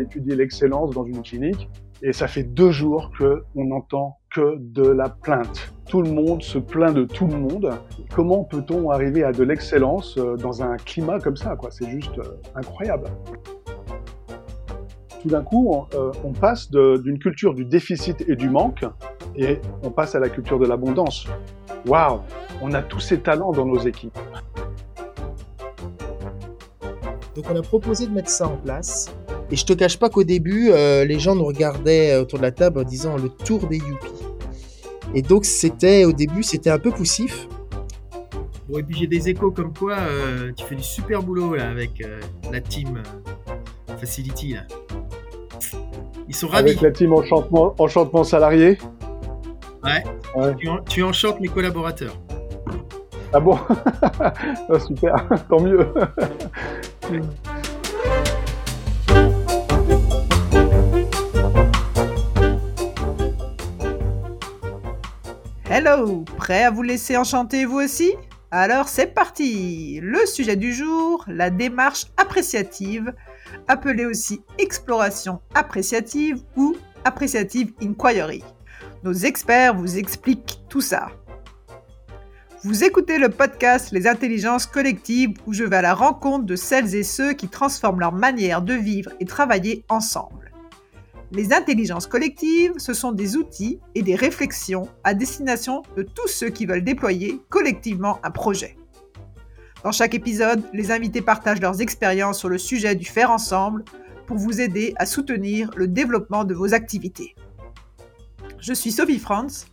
étudier l'excellence dans une clinique. Et ça fait deux jours que on n'entend que de la plainte. Tout le monde se plaint de tout le monde. Comment peut-on arriver à de l'excellence euh, dans un climat comme ça C'est juste euh, incroyable. Tout d'un coup, on, euh, passe d'une culture du déficit et du manque et on passe à la culture de l'abondance. Waouh On a tous ces talents dans nos équipes. Donc on a proposé de mettre ça en place. Et je te cache pas qu'au début, euh, les gens nous regardaient autour de la table en disant le tour des yuppies. Et donc c'était au début, c'était un peu poussif. Bon, et puis j'ai des échos comme quoi euh, tu fais du super boulot là avec euh, la team Facility là. Ils sont ravis. Avec la team enchantement, enchantement salarié. Ouais. ouais. Tu, en, tu enchantes mes collaborateurs. Ah bon? Ah, Super, tant mieux. Hello, prêt à vous laisser enchanter vous aussi? Alors c'est parti Le sujet du jour, la démarche appréciative, appelée aussi exploration appréciative ou appréciative inquiry. Nos experts vous expliquent tout ça. Vous écoutez le podcast Les intelligences collectives où je vais à la rencontre de celles et ceux qui transforment leur manière de vivre et travailler ensemble. Les intelligences collectives, ce sont des outils et des réflexions à destination de tous ceux qui veulent déployer collectivement un projet. Dans chaque épisode, les invités partagent leurs expériences sur le sujet du faire ensemble pour vous aider à soutenir le développement de vos activités. Je suis Sophie Franz,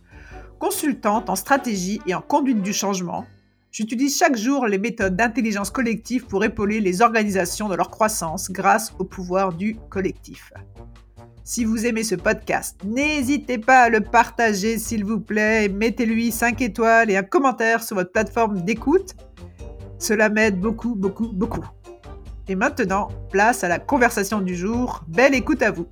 Consultante en stratégie et en conduite du changement, j'utilise chaque jour les méthodes d'intelligence collective pour épauler les organisations dans leur croissance grâce au pouvoir du collectif. Si vous aimez ce podcast, n'hésitez pas à le partager s'il vous plaît, mettez-lui 5 étoiles et un commentaire sur votre plateforme d'écoute. Cela m'aide beaucoup, beaucoup, beaucoup. Et maintenant, place à la conversation du jour. Belle écoute à vous.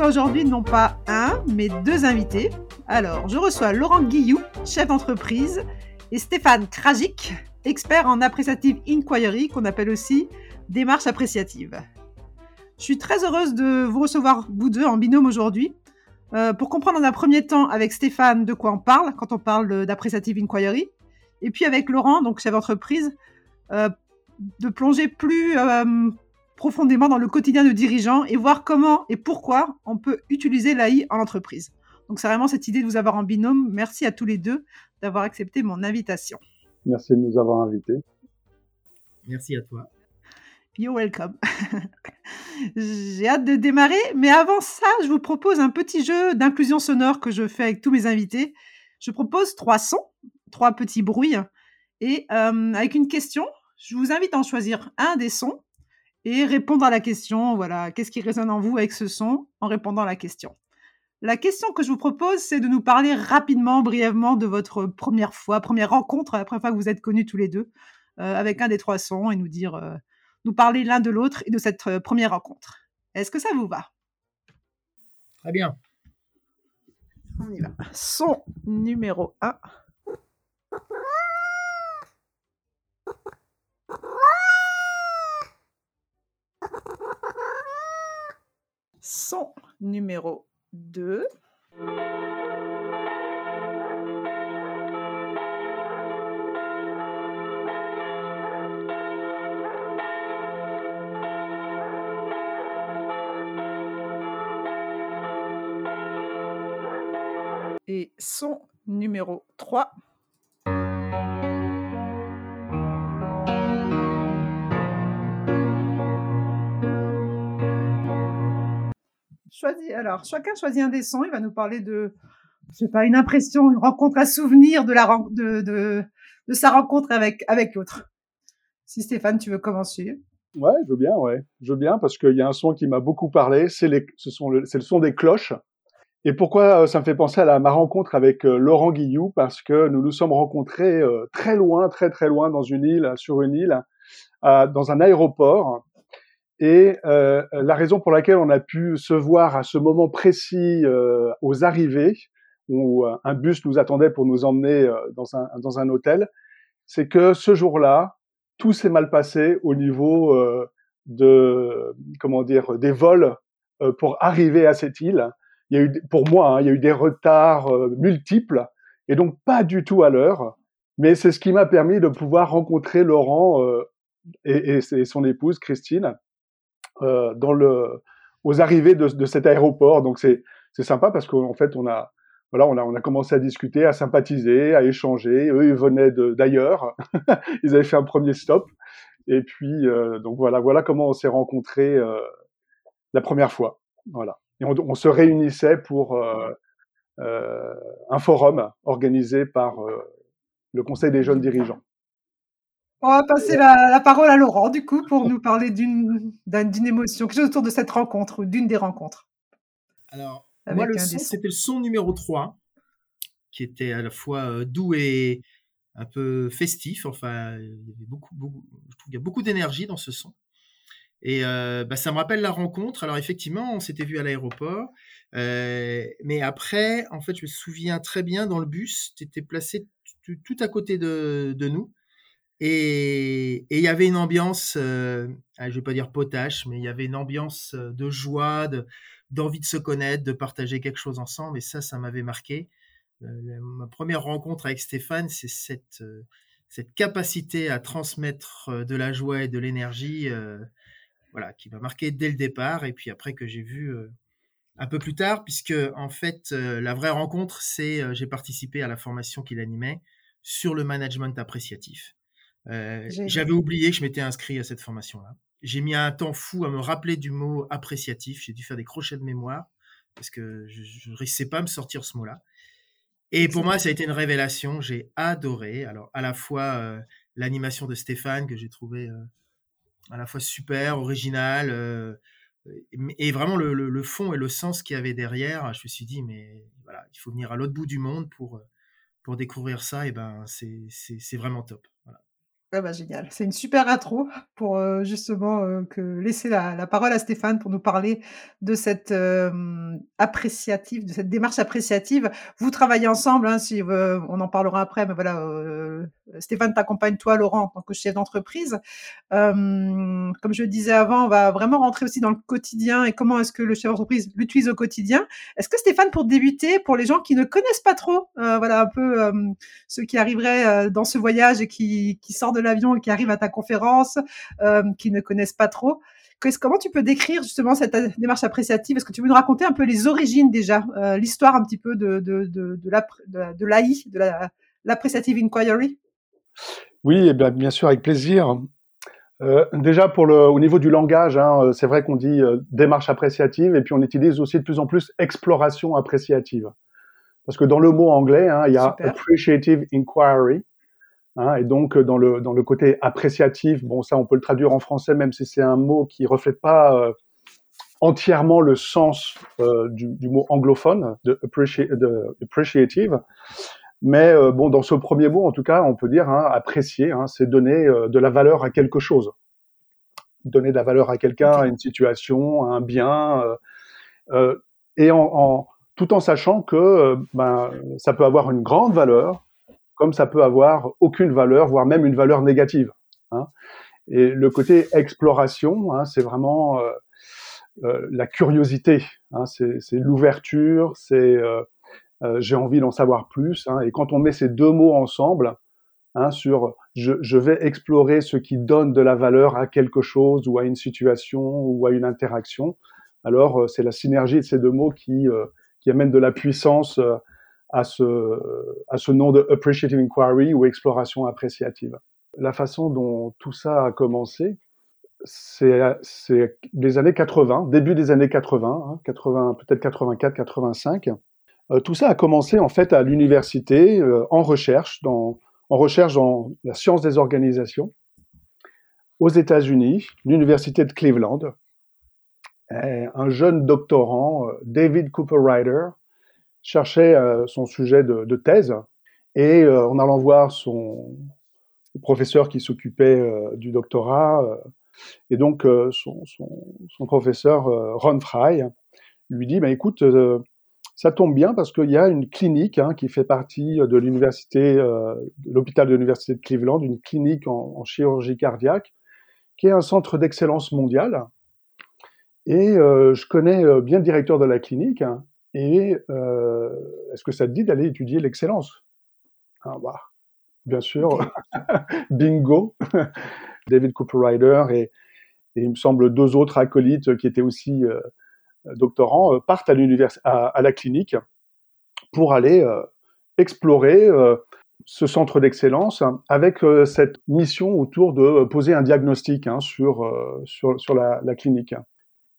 aujourd'hui non pas un, mais deux invités. Alors, je reçois Laurent Guillou, chef d'entreprise, et Stéphane Krajic, expert en appréciative inquiry, qu'on appelle aussi démarche appréciative. Je suis très heureuse de vous recevoir, vous deux, en binôme aujourd'hui, euh, pour comprendre en un premier temps avec Stéphane de quoi on parle quand on parle d'appréciative inquiry, et puis avec Laurent, donc chef d'entreprise, euh, de plonger plus euh, profondément dans le quotidien de dirigeants et voir comment et pourquoi on peut utiliser l'AI en entreprise. Donc c'est vraiment cette idée de vous avoir en binôme. Merci à tous les deux d'avoir accepté mon invitation. Merci de nous avoir invités. Merci à toi. You're welcome. J'ai hâte de démarrer, mais avant ça, je vous propose un petit jeu d'inclusion sonore que je fais avec tous mes invités. Je propose trois sons, trois petits bruits, et euh, avec une question. Je vous invite à en choisir un des sons et répondre à la question, voilà, qu'est-ce qui résonne en vous avec ce son en répondant à la question? La question que je vous propose, c'est de nous parler rapidement, brièvement de votre première fois, première rencontre, la première fois que vous êtes connus tous les deux, euh, avec un des trois sons et nous dire, euh, nous parler l'un de l'autre et de cette euh, première rencontre. Est-ce que ça vous va? Très bien. On y va. Son numéro 1. son numéro 2. Et son numéro 3. Alors, chacun choisit un des sons. Il va nous parler de, je sais pas, une impression, une rencontre, un souvenir de, la, de, de, de sa rencontre avec, avec l'autre. Si Stéphane, tu veux commencer. Ouais, je veux bien, ouais. Je veux bien parce qu'il y a un son qui m'a beaucoup parlé. C'est les, ce sont le, c'est le son des cloches. Et pourquoi euh, ça me fait penser à ma rencontre avec euh, Laurent Guillou Parce que nous nous sommes rencontrés euh, très loin, très très loin dans une île, sur une île, dans un aéroport. Et euh, la raison pour laquelle on a pu se voir à ce moment précis euh, aux arrivées, où un bus nous attendait pour nous emmener dans un, dans un hôtel, c'est que ce jour-là, tout s'est mal passé au niveau de comment dire des vols pour arriver à cette île. Il y a eu, pour moi, hein, il y a eu des retards multiples et donc pas du tout à l'heure. Mais c'est ce qui m'a permis de pouvoir rencontrer Laurent et, et, son épouse Christine euh, dans le, aux arrivées de, de cet aéroport. Donc c'est c'est sympa parce qu'en fait on a voilà on a on a commencé à discuter, à sympathiser, à échanger. Eux ils venaient d'ailleurs, ils avaient fait un premier stop. Et puis euh, donc voilà voilà comment on s'est rencontrés euh, la première fois. Voilà. Et on, on se réunissait pour euh, euh un forum organisé par le Conseil des jeunes dirigeants. On va passer la, parole à Laurent, du coup, pour nous parler d'une émotion, quelque chose autour de cette rencontre, ou d'une des rencontres. Alors, moi, le son, c'était le son numéro 3, qui était à la fois euh, doux et un peu festif. Enfin, il y avait beaucoup, beaucoup, je trouve qu'il y a beaucoup d'énergie dans ce son. Et euh, bah, ça me rappelle la rencontre. Alors, effectivement, on s'était vu à l'aéroport. Euh, mais après, en fait, je me souviens très bien, dans le bus, tu étais placé tout à côté de, de nous. Et il y avait une ambiance, euh, ah, je vais pas dire potache, mais il y avait une ambiance euh, de joie, d'envie de, se connaître, de partager quelque chose ensemble. Et ça, ça m'avait marqué. Euh, ma première rencontre avec Stéphane, c'est cette, euh, cette capacité à transmettre de la joie et de l'énergie, voilà, qui m'a marqué dès le départ. Et puis après que j'ai vu un peu plus tard, puisque en fait, la vraie rencontre, c'est j'ai participé à la formation qu'il animait sur le management appréciatif. Euh, j'avais oublié que je m'étais inscrit à cette formation-là. J'ai mis un temps fou à me rappeler du mot appréciatif. J'ai dû faire des crochets de mémoire parce que je ne réussissais pas me sortir ce mot-là. Et pour moi, ça a été une révélation. J'ai adoré. Alors, à la fois euh, l'animation de Stéphane que j'ai trouvé euh, à la fois super, original, et vraiment le, le, fond et le sens qu'il y avait derrière. Je me suis dit, mais voilà, il faut venir à l'autre bout du monde pour, pour découvrir ça. Et ben, c'est vraiment top. Ah bah génial, c'est une super intro pour euh, justement euh, que laisser la, la, parole à Stéphane pour nous parler de cette euh, appréciative, de cette démarche appréciative. Vous travaillez ensemble, hein, si on en parlera après, mais voilà, Stéphane t'accompagne toi, Laurent, en tant que chef d'entreprise. comme je le disais avant, on va vraiment rentrer aussi dans le quotidien et comment est-ce que le chef d'entreprise l'utilise au quotidien. Est-ce que Stéphane, pour débuter, pour les gens qui ne connaissent pas trop, voilà un peu ceux qui arriveraient dans ce voyage et qui, qui sortent de l'avion et qui arrivent à ta conférence, euh, qui ne connaissent pas trop. Comment tu peux décrire justement cette euh, démarche appréciative? Est-ce que tu veux nous raconter un peu les origines déjà, euh, l'histoire un petit peu de, de, de, de l'AI, de l'appréciative inquiry? Oui, et eh bien, bien sûr, avec plaisir. déjà pour le, au niveau du langage, hein, c'est vrai qu'on dit démarche appréciative et puis on utilise aussi de plus en plus exploration appréciative. Parce que dans le mot anglais, hein, il y a appreciative inquiry, Hein, et donc euh, dans le dans le côté appréciatif, bon ça on peut le traduire en français même si c'est un mot qui reflète pas euh, entièrement le sens euh, du, du, mot anglophone de, de appreciative, mais euh, bon dans ce premier mot en tout cas on peut dire hein, apprécier, hein, c'est donner de la valeur à quelque chose, donner de la valeur à quelqu'un, à une situation, à un bien, et en, en, tout en sachant que ben, ça peut avoir une grande valeur comme ça peut avoir aucune valeur, voire même une valeur négative. Hein. Et le côté exploration, hein, c'est vraiment euh, euh, la curiosité, hein, c'est l'ouverture, c'est euh, euh, j'ai envie d'en savoir plus. Hein. et quand on met ces deux mots ensemble, hein, sur je, je, vais explorer ce qui donne de la valeur à quelque chose ou à une situation ou à une interaction, alors euh, c'est la synergie de ces deux mots qui, qui amène de la puissance à ce, à ce nom de Appreciative Inquiry ou exploration appréciative. La façon dont tout ça a commencé, c'est les années 80, début des années 80, 80 hein, peut-être 84, 85. Euh, tout ça a commencé en fait à l'université euh, en recherche, dans, en recherche dans la science des organisations, aux États-Unis, l'université de Cleveland. un jeune doctorant, euh, David Cooper Ryder, cherchait son sujet de, thèse et en allant voir son professeur qui s'occupait du doctorat, et donc son, professeur Ron Fry lui dit, bah, écoute, Ça tombe bien parce qu'il y a une clinique hein, qui fait partie de l'université, euh, de l'hôpital de l'université de Cleveland, une clinique en, chirurgie cardiaque, qui est un centre d'excellence mondial. Et euh, je connais euh, bien le directeur de la clinique. Hein, et est-ce que ça te dit d'aller étudier l'excellence? Ah, bah, Bien sûr, bingo. David Cooper Ryder et, et, il me semble deux autres acolytes qui étaient aussi doctorants euh, partent à, la clinique pour aller euh, explorer euh, ce centre d'excellence avec cette mission autour de poser un diagnostic hein, sur, sur, la, clinique.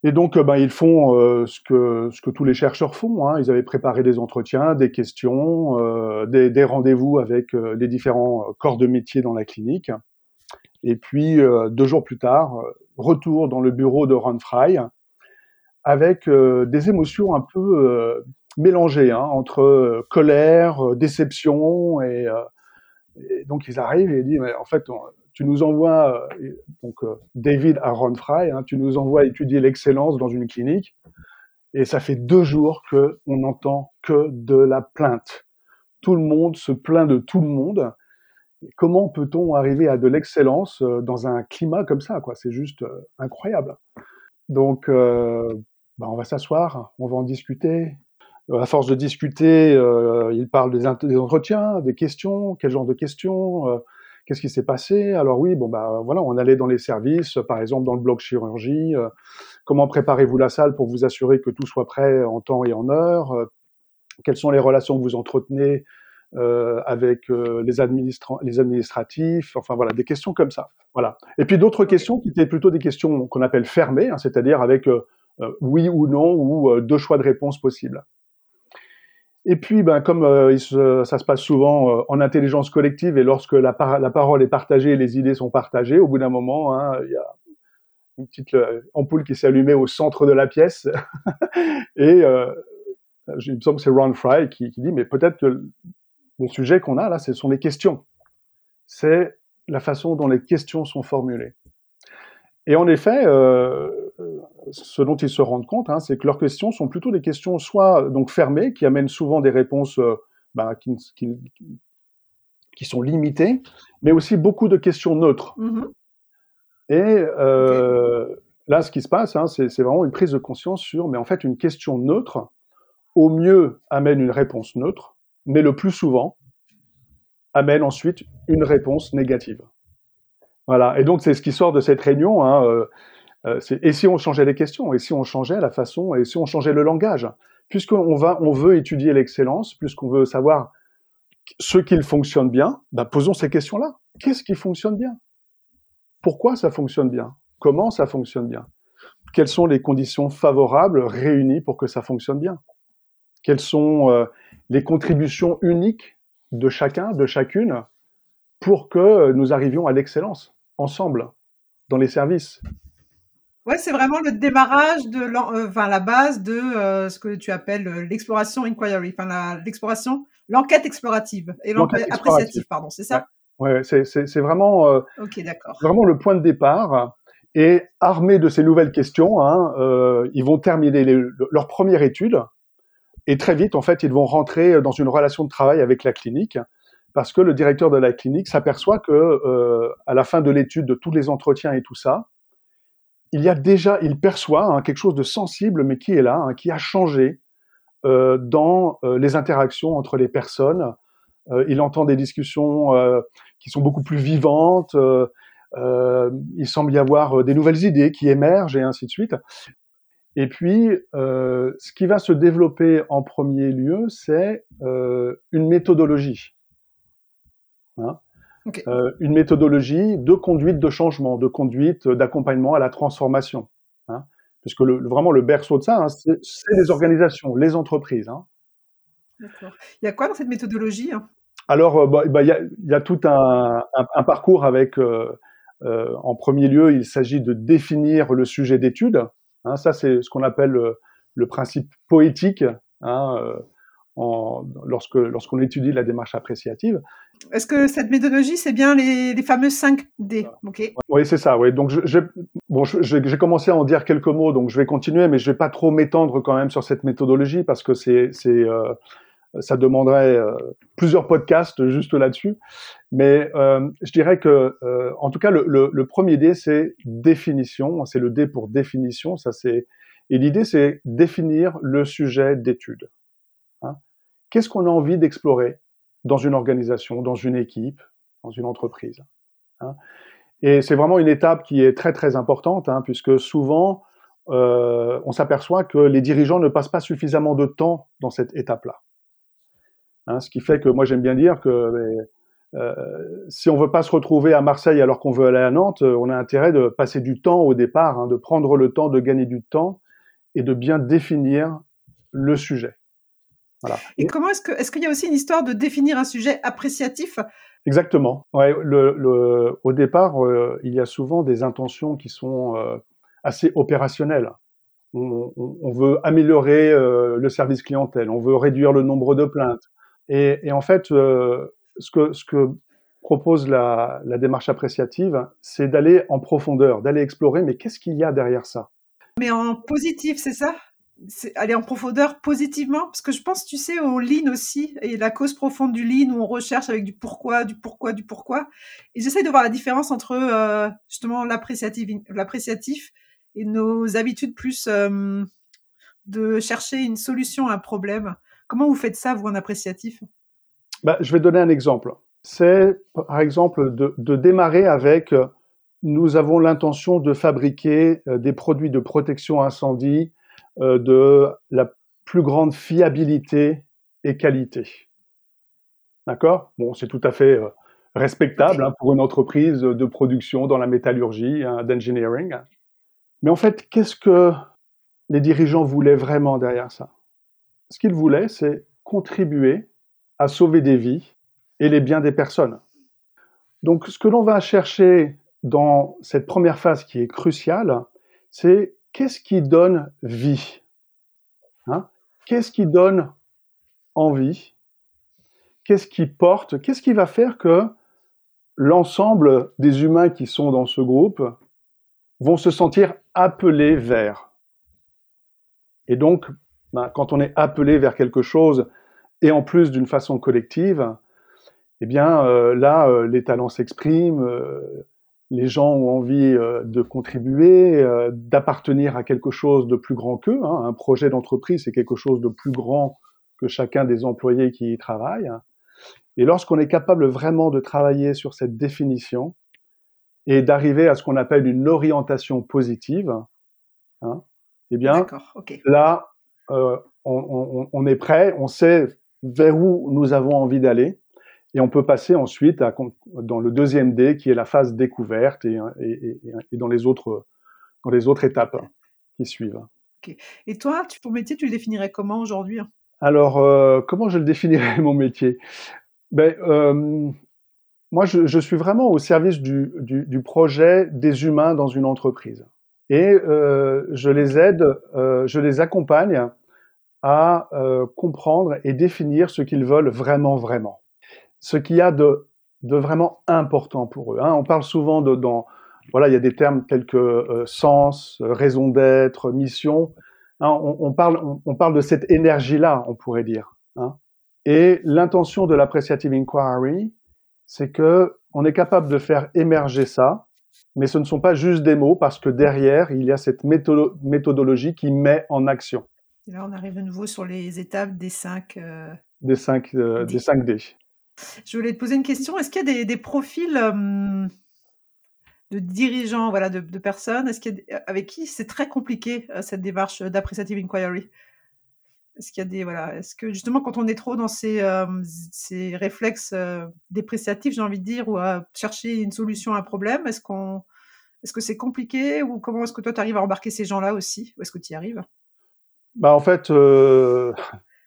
Et donc, ben, ils font ce, que, ce que tous les chercheurs font. Hein. Ils avaient préparé des entretiens, des questions, des, des rendez-vous avec les différents corps de métier dans la clinique. Et puis, deux jours plus tard, retour dans le bureau de Ron Fry, avec euh, des émotions un peu euh, mélangées hein, entre euh, colère, déception et, donc ils arrivent et ils disent mais en fait tu nous envoies donc David Aaron Fry, hein, tu nous envoies étudier l'excellence dans une clinique et ça fait deux jours que on n'entend que de la plainte. Tout le monde se plaint de tout le monde. Comment peut-on arriver à de l'excellence dans un climat comme ça quoi? C'est juste incroyable. Donc, bah, on va s'asseoir, on va en discuter. À force de discuter, euh, il parle des, entretiens, des questions, quel genre de questions, euh, qu'est-ce qui s'est passé? Alors oui, bon bah voilà, on allait dans les services, par exemple dans le bloc chirurgie. Euh, comment préparez-vous la salle pour vous assurer que tout soit prêt en temps et en heure Quelles sont les relations que vous entretenez avec les, les administratifs Enfin voilà, des questions comme ça. Voilà. Et puis d'autres questions qui étaient plutôt des questions qu'on appelle fermées, hein, c'est-à-dire avec euh, oui ou non, ou euh, deux choix de réponse possibles. Et puis, ben, comme euh, ça se passe souvent en intelligence collective et lorsque la, parole est partagée et les idées sont partagées, au bout d'un moment, hein, il y a une petite ampoule qui s'est allumée au centre de la pièce. et il me semble que c'est Ron Fry qui, dit, mais peut-être que le sujet qu'on a là, ce sont les questions. C'est la façon dont les questions sont formulées. Et en effet, ce dont ils se rendent compte, hein, c'est que leurs questions sont plutôt des questions soit donc fermées, qui amènent souvent des réponses euh, qui, qui, sont limitées, mais aussi beaucoup de questions neutres. Mm-hmm. Et euh, là, ce qui se passe, hein, c'est vraiment une prise de conscience sur, mais en fait, une question neutre, au mieux, amène une réponse neutre, mais le plus souvent, amène ensuite une réponse négative. Voilà. Et donc, c'est ce qui sort de cette réunion. Hein, euh, euh, et si on changeait les questions, et si on changeait la façon, et si on changeait le langage, puisqu'on on veut étudier l'excellence, puisqu'on veut savoir ce qui fonctionne bien, ben posons ces questions-là. Qu'est-ce qui fonctionne bien? Pourquoi ça fonctionne bien? Comment ça fonctionne bien? Quelles sont les conditions favorables réunies pour que ça fonctionne bien? Quelles sont euh, les contributions uniques de chacun, de chacune, pour que nous arrivions à l'excellence ensemble dans les services? Ouais, c'est vraiment le démarrage de euh, enfin, la base de euh, ce que tu appelles euh, l'exploration inquiry, enfin l'exploration, l'enquête explorative et l'enquête appréciative, pardon, c'est ça? Ouais, c'est vraiment, vraiment le point de départ. Et armés de ces nouvelles questions, hein, ils vont terminer leur première étude et très vite, en fait, ils vont rentrer dans une relation de travail avec la clinique parce que le directeur de la clinique s'aperçoit que à la fin de l'étude, de tous les entretiens et tout ça, il y a déjà, il perçoit hein, quelque chose de sensible, mais qui est là, hein, qui a changé euh, dans euh, les interactions entre les personnes. Euh, il entend des discussions qui sont beaucoup plus vivantes. il semble y avoir des nouvelles idées qui émergent et ainsi de suite. Et puis, ce qui va se développer en premier lieu, c'est une méthodologie. Hein? Euh, une méthodologie de conduite de changement, de conduite d'accompagnement à la transformation. Hein, puisque le, vraiment le berceau de ça, hein, c'est les organisations, les entreprises. Hein. D'accord. Il y a quoi dans cette méthodologie Alors, euh, bah, bah, il, y a, tout un, parcours avec, euh, en premier lieu, il s'agit de définir le sujet d'étude. Ça, c'est ce qu'on appelle le, principe poétique. lorsque lorsqu'on étudie la démarche appréciative. Est-ce que cette méthodologie, c'est bien les, fameux 5 D? Oui, c'est ça. Oui. Donc, bon, j'ai commencé à en dire quelques mots, donc je vais continuer, mais je vais pas trop m'étendre quand même sur cette méthodologie parce que c'est, c'est, euh, ça demanderait euh, plusieurs podcasts juste là-dessus. Mais euh, je dirais que, euh, en tout cas, le, le, le premier D, c'est définition. C'est le D pour définition. Ça, c'est et l'idée, c'est définir le sujet d'étude. Hein. Qu'est-ce qu'on a envie d'explorer dans une organisation, dans une équipe, dans une entreprise hein? Et c'est vraiment une étape qui est très très importante, hein, puisque souvent, euh, on s'aperçoit que les dirigeants ne passent pas suffisamment de temps dans cette étape-là. Hein, ce qui fait que moi j'aime bien dire que euh, si on veut pas se retrouver à Marseille alors qu'on veut aller à Nantes, on a intérêt de passer du temps au départ, hein, de prendre le temps de gagner du temps et de bien définir le sujet. Voilà. Et, comment est-ce que est-ce qu'il y a aussi une histoire de définir un sujet appréciatif? Exactement. Ouais, le, le, au départ, euh, il y a souvent des intentions qui sont euh, assez opérationnelles. On, on, on veut améliorer euh, le service clientèle, on veut réduire le nombre de plaintes. Et, en fait, ce que, ce que propose la, démarche appréciative, c'est d'aller en profondeur, d'aller explorer, mais qu'est-ce qu'il y a derrière ça? Mais en positif, c'est ça? C'est aller en profondeur positivement? Parce que je pense tu sais au lean aussi et la cause profonde du lean où on recherche avec du pourquoi du pourquoi du pourquoi. Et j'essaie de voir la différence entre euh, justement l'appréciatif et nos habitudes plus euh, de chercher une solution à un problème comment vous faites ça vous en appréciatif? Bah, je vais donner un exemple c'est par exemple de, démarrer avec euh, nous avons l'intention de fabriquer des produits de protection incendie euh, de la plus grande fiabilité et qualité. D'accord? Bon, c'est tout à fait euh, respectable hein, pour une entreprise de production dans la métallurgie, hein, d'engineering. Mais en fait, qu'est-ce que les dirigeants voulaient vraiment derrière ça? Ce qu'ils voulaient, c'est contribuer à sauver des vies et les biens des personnes. Donc, ce que l'on va chercher dans cette première phase qui est cruciale, c'est qu'est-ce qui donne vie hein? Qu'est-ce qui donne envie? Qu'est-ce qui porte? Qu'est-ce qui va faire que l'ensemble des humains qui sont dans ce groupe vont se sentir appelés vers? Et donc, ben, quand on est appelé vers quelque chose, et en plus d'une façon collective, eh bien euh, là, euh, les talents s'expriment, euh, les gens ont envie de contribuer, d'appartenir à quelque chose de plus grand qu'eux. Hein. Un projet d'entreprise, c'est quelque chose de plus grand que chacun des employés qui y travaillent. Et lorsqu'on est capable vraiment de travailler sur cette définition et d'arriver à ce qu'on appelle une orientation positive, hein, eh bien, là, euh, on, on, on est prêt, on sait vers où nous avons envie d'aller et on peut passer ensuite à, dans le deuxième D, qui est la phase découverte, et, et, et, dans, les autres, dans les autres étapes qui suivent. Et toi, ton métier, tu le définirais comment aujourd'hui Alors, euh, comment je le définirais, mon métier? Ben, euh, Moi, je, je, suis vraiment au service du, du, du, projet des humains dans une entreprise. Et euh, je les aide, euh, je les accompagne à euh, comprendre et définir ce qu'ils veulent vraiment, vraiment ce qu'il y a de, vraiment important pour eux. Hein. On parle souvent de, voilà, il y a des termes tels que euh, sens, raison d'être, mission. Hein, on, parle, on, parle de cette énergie-là, on pourrait dire. Hein. Et l'intention de l'appreciative inquiry, c'est que on est capable de faire émerger ça, mais ce ne sont pas juste des mots parce que derrière, il y a cette méthodologie qui met en action. Et là, on arrive de nouveau sur les étapes des cinq. Euh... Des euh, des 5 D. Je voulais te poser une question. Est-ce qu'il y a des, des profils euh, de dirigeants, voilà, de, de personnes, est-ce qu'il y a, avec qui c'est très compliqué euh, cette démarche d'appreciative inquiry? Est-ce qu'il y a des, voilà, est-ce que justement quand on est trop dans ces, euh, ces réflexes dépréciatifs, j'ai envie de dire, ou à chercher une solution à un problème, est-ce qu'on, est-ce que c'est compliqué ou comment est-ce que toi tu arrives à embarquer ces gens-là aussi? Ou est-ce que tu y arrives? Bah en fait, je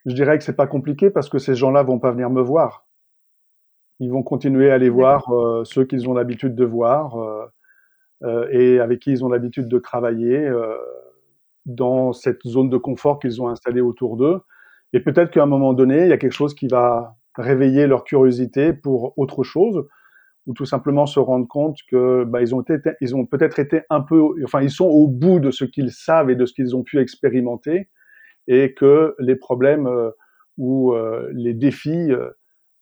dirais que c'est pas compliqué parce que ces gens-là vont pas venir me voir. Ils vont continuer à aller voir euh, ceux qu'ils ont l'habitude de voir euh, euh, et avec qui ils ont l'habitude de travailler dans cette zone de confort qu'ils ont installée autour d'eux. Et peut-être qu'à un moment donné, il y a quelque chose qui va réveiller leur curiosité pour autre chose, ou tout simplement se rendre compte que bah, ils ont été, ils ont peut-être été un peu, enfin ils sont au bout de ce qu'ils savent et de ce qu'ils ont pu expérimenter, et que les problèmes euh, ou euh, les défis euh,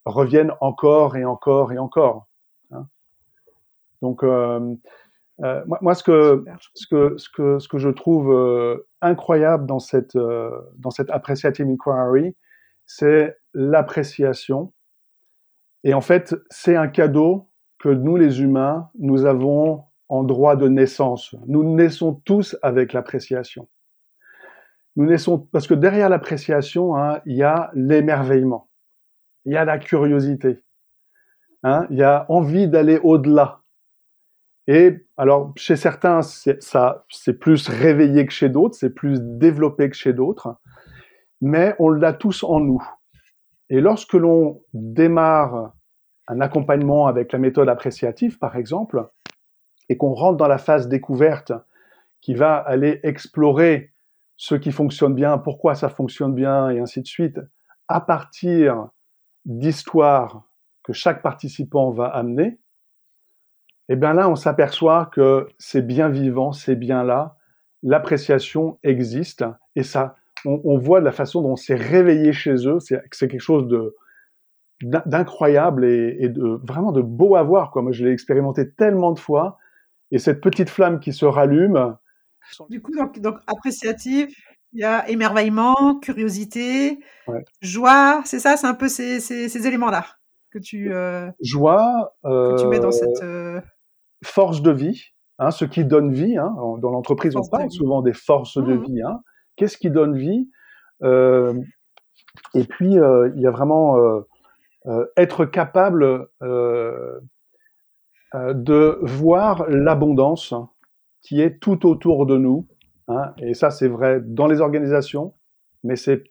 reviennent encore et encore et encore. Hein. Donc moi, moi, ce que ce que ce que ce que je trouve incroyable dans cette dans cette appreciative inquiry, c'est l'appréciation. Et en fait, c'est un cadeau que nous, les humains, nous avons en droit de naissance. Nous naissons tous avec l'appréciation. Nous naissons parce que derrière l'appréciation, hein, il y a l'émerveillement, il y a la curiosité, hein, il y a envie d'aller au-delà. Et alors, chez certains, c'est plus réveillé que chez d'autres, c'est plus développé que chez d'autres, mais on l'a tous en nous. Et lorsque l'on démarre un accompagnement avec la méthode appréciative, par exemple, et qu'on rentre dans la phase découverte qui va aller explorer ce qui fonctionne bien, pourquoi ça fonctionne bien, et ainsi de suite, à partir d'histoires que chaque participant va amener, et eh bien là, on s'aperçoit que c'est bien vivant, c'est bien là, l'appréciation existe, et ça, on, voit la façon dont c'est réveillé chez eux, c'est quelque chose de d'incroyable et, de vraiment de beau à voir. Quoi. Moi, je l'ai expérimenté tellement de fois, et cette petite flamme qui se rallume. Du coup, donc, donc appréciative, il y a émerveillement, curiosité, joie. C'est ça, c'est un peu ces, ces, éléments-là que tu euh, joie que tu mets dans cette euh, force de vie. Hein, ce qui donne vie. Hein. Dans l'entreprise, on parle souvent des forces de mmh. vie. Hein. Qu'est-ce qui donne vie euh, Et puis, il y a vraiment être capable de voir l'abondance qui est tout autour de nous. Hein, et ça, c'est vrai dans les organisations, mais c'est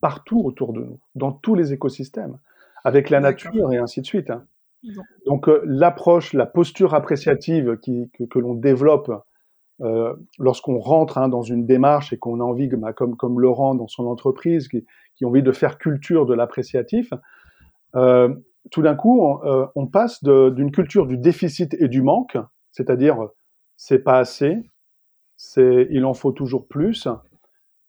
partout autour de nous, dans tous les écosystèmes, avec la nature et ainsi de suite. Hein. Donc euh, l'approche, la posture appréciative qui, que, que l'on développe euh, lorsqu'on rentre hein, dans une démarche et qu'on a envie, bah, comme, comme Laurent dans son entreprise, qui, qui a envie de faire culture de l'appréciatif, euh, tout d'un coup, on, euh, on passe d'une culture du déficit et du manque, c'est-à-dire c'est pas assez, c'est il en faut toujours plus.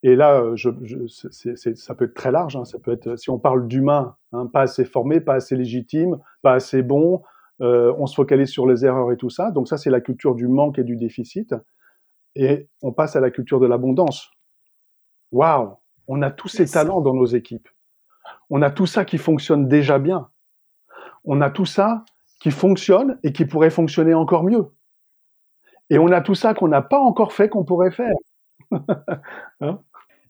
Et là, euh, je, je, ça peut être très large. Hein, ça peut être, si on parle d'humain, hein, pas assez formé, pas assez légitime, pas assez bon, euh, on se focalise sur les erreurs et tout ça. Donc ça, c'est la culture du manque et du déficit. Et on passe à la culture de l'abondance. Waouh, on a tous ces talents dans nos équipes. On a tout ça qui fonctionne déjà bien. On a tout ça qui fonctionne et qui pourrait fonctionner encore mieux. Et on a tout ça qu'on n'a pas encore fait qu'on pourrait faire. hein?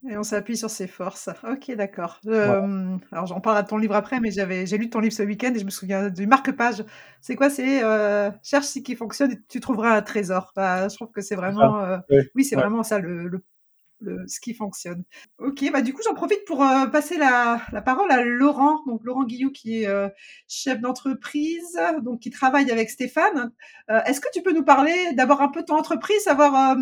Et on s'appuie sur ses forces. Ok, d'accord. Euh, alors j'en parlerai de ton livre après, mais j'avais j'ai lu ton livre ce week-end et je me souviens du marque-page. C'est quoi? C'est euh, cherche ce qui fonctionne et tu trouveras un trésor. je trouve que c'est vraiment, euh, oui, c'est vraiment ça le, le, ce qui fonctionne. Ok, bah du coup j'en profite pour euh, passer la, la, parole à Laurent, donc Laurent Guillou qui est euh, chef d'entreprise, donc qui travaille avec Stéphane. Euh, est-ce que tu peux nous parler d'abord un peu de ton entreprise, savoir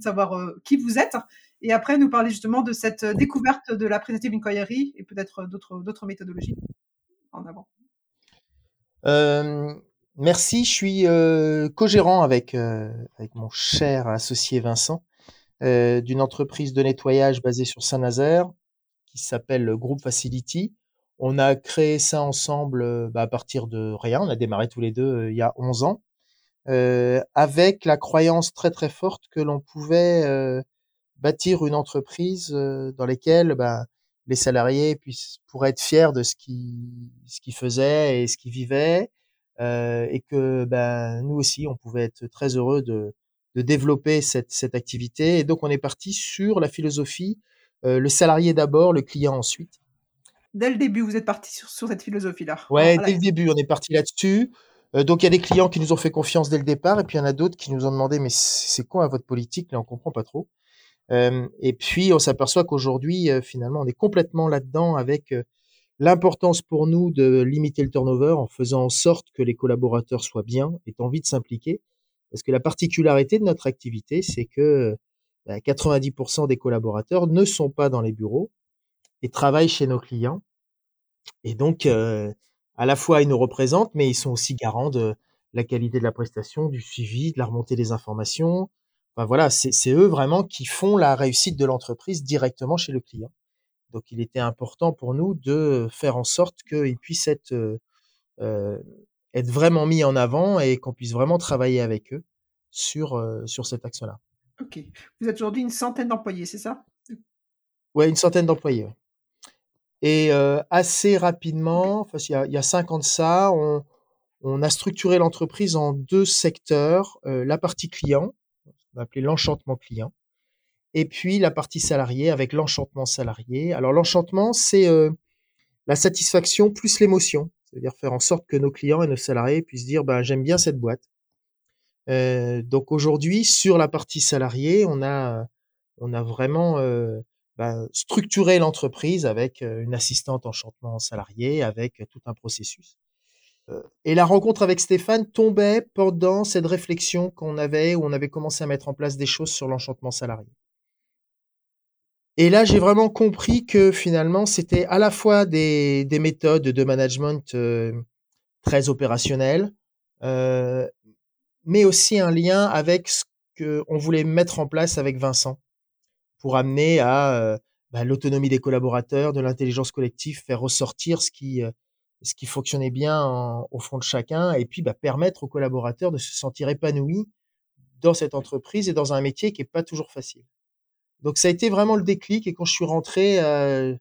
savoir qui vous êtes, et après nous parler justement de cette découverte de la présentive inquiry et peut-être d'autres d'autres méthodologies en avant? merci, je suis co-gérant avec avec mon cher associé Vincent euh, d'une entreprise de nettoyage basée sur Saint-Nazaire qui s'appelle Group Facility. On a créé ça ensemble euh, bah, à partir de rien. On a démarré tous les deux euh, il y a 11 ans, avec la croyance très très forte que l'on pouvait bâtir une entreprise dans laquelle bah, les salariés puissent pourraient être fiers de ce qu'ils ce faisaient et ce qu'ils vivaient, et que bah, nous aussi on pouvait être très heureux de de développer cette, cette activité. Et donc, on est parti sur la philosophie, euh, le salarié d'abord, le client ensuite. Dès le début, vous êtes parti sur, sur cette philosophie-là. Ouais, dès le début, on est parti là-dessus. Euh, donc, il y a des clients qui nous ont fait confiance dès le départ, et puis il y en a d'autres qui nous ont demandé, mais c'est quoi votre politique? Là, on comprend pas trop. Euh, et puis, on s'aperçoit qu'aujourd'hui, finalement, on est complètement là-dedans avec l'importance pour nous de limiter le turnover en faisant en sorte que les collaborateurs soient bien, aient envie de s'impliquer. Parce que la particularité de notre activité, c'est que 90% bah, des collaborateurs ne sont pas dans les bureaux et travaillent chez nos clients. Et donc, euh, à la fois ils nous représentent, mais ils sont aussi garants de la qualité de la prestation, du suivi, de la remontée des informations. Enfin voilà, c'est eux vraiment qui font la réussite de l'entreprise directement chez le client. Donc il était important pour nous de faire en sorte qu'ils puissent être, euh, être vraiment mis en avant et qu'on puisse vraiment travailler avec eux sur, sur cet axe-là. Ok. Vous êtes aujourd'hui une centaine d'employés, c'est ça? Oui, une centaine d'employés. Et assez rapidement, il y, a, il y a cinq ans de ça, on, on a structuré l'entreprise en deux secteurs. la partie client, on va appeler l'enchantement client, et puis la partie salariée avec l'enchantement salarié. Alors l'enchantement, c'est euh, la satisfaction plus l'émotion, c'est-à-dire faire en sorte que nos clients et nos salariés puissent dire ben, j'aime bien cette boîte. Euh, donc aujourd'hui, sur la partie salariée, on a, on a vraiment euh, structuré l'entreprise avec une assistante enchantement salarié, avec tout un processus. Et la rencontre avec Stéphane tombait pendant cette réflexion qu'on avait, où on avait commencé à mettre en place des choses sur l'enchantement salarié. Et là, j'ai vraiment compris que finalement, c'était à la fois des, des méthodes de management euh, très opérationnelles, euh, mais aussi un lien avec ce qu'on voulait mettre en place avec Vincent pour amener à euh, bah, l'autonomie des collaborateurs, de l'intelligence collective, faire ressortir ce qui, ce qui fonctionnait bien au fond de chacun, et puis bah, permettre aux collaborateurs de se sentir épanouis dans cette entreprise et dans un métier qui n'est pas toujours facile. Donc ça a été vraiment le déclic. Et quand je suis rentré, euh,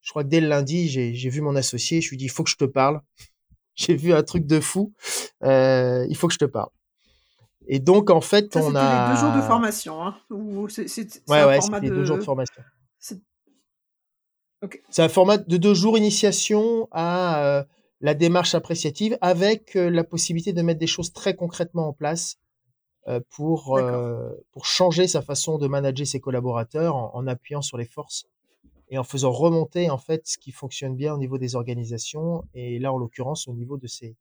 je crois que dès le lundi, j'ai vu mon associé. Je lui ai dit, il faut que je te parle. j'ai vu un truc de fou. Euh, il faut que je te parle. Et donc en fait, ça, on a les deux jours de formation. Hein, c'est ouais, ouais, de... deux jours de formation. C'est un format de deux jours initiation à euh, la démarche appréciative avec la possibilité de mettre des choses très concrètement en place pour, euh, pour changer sa façon de manager ses collaborateurs en, appuyant sur les forces et en faisant remonter en fait ce qui fonctionne bien au niveau des organisations et là en l'occurrence au niveau de ses,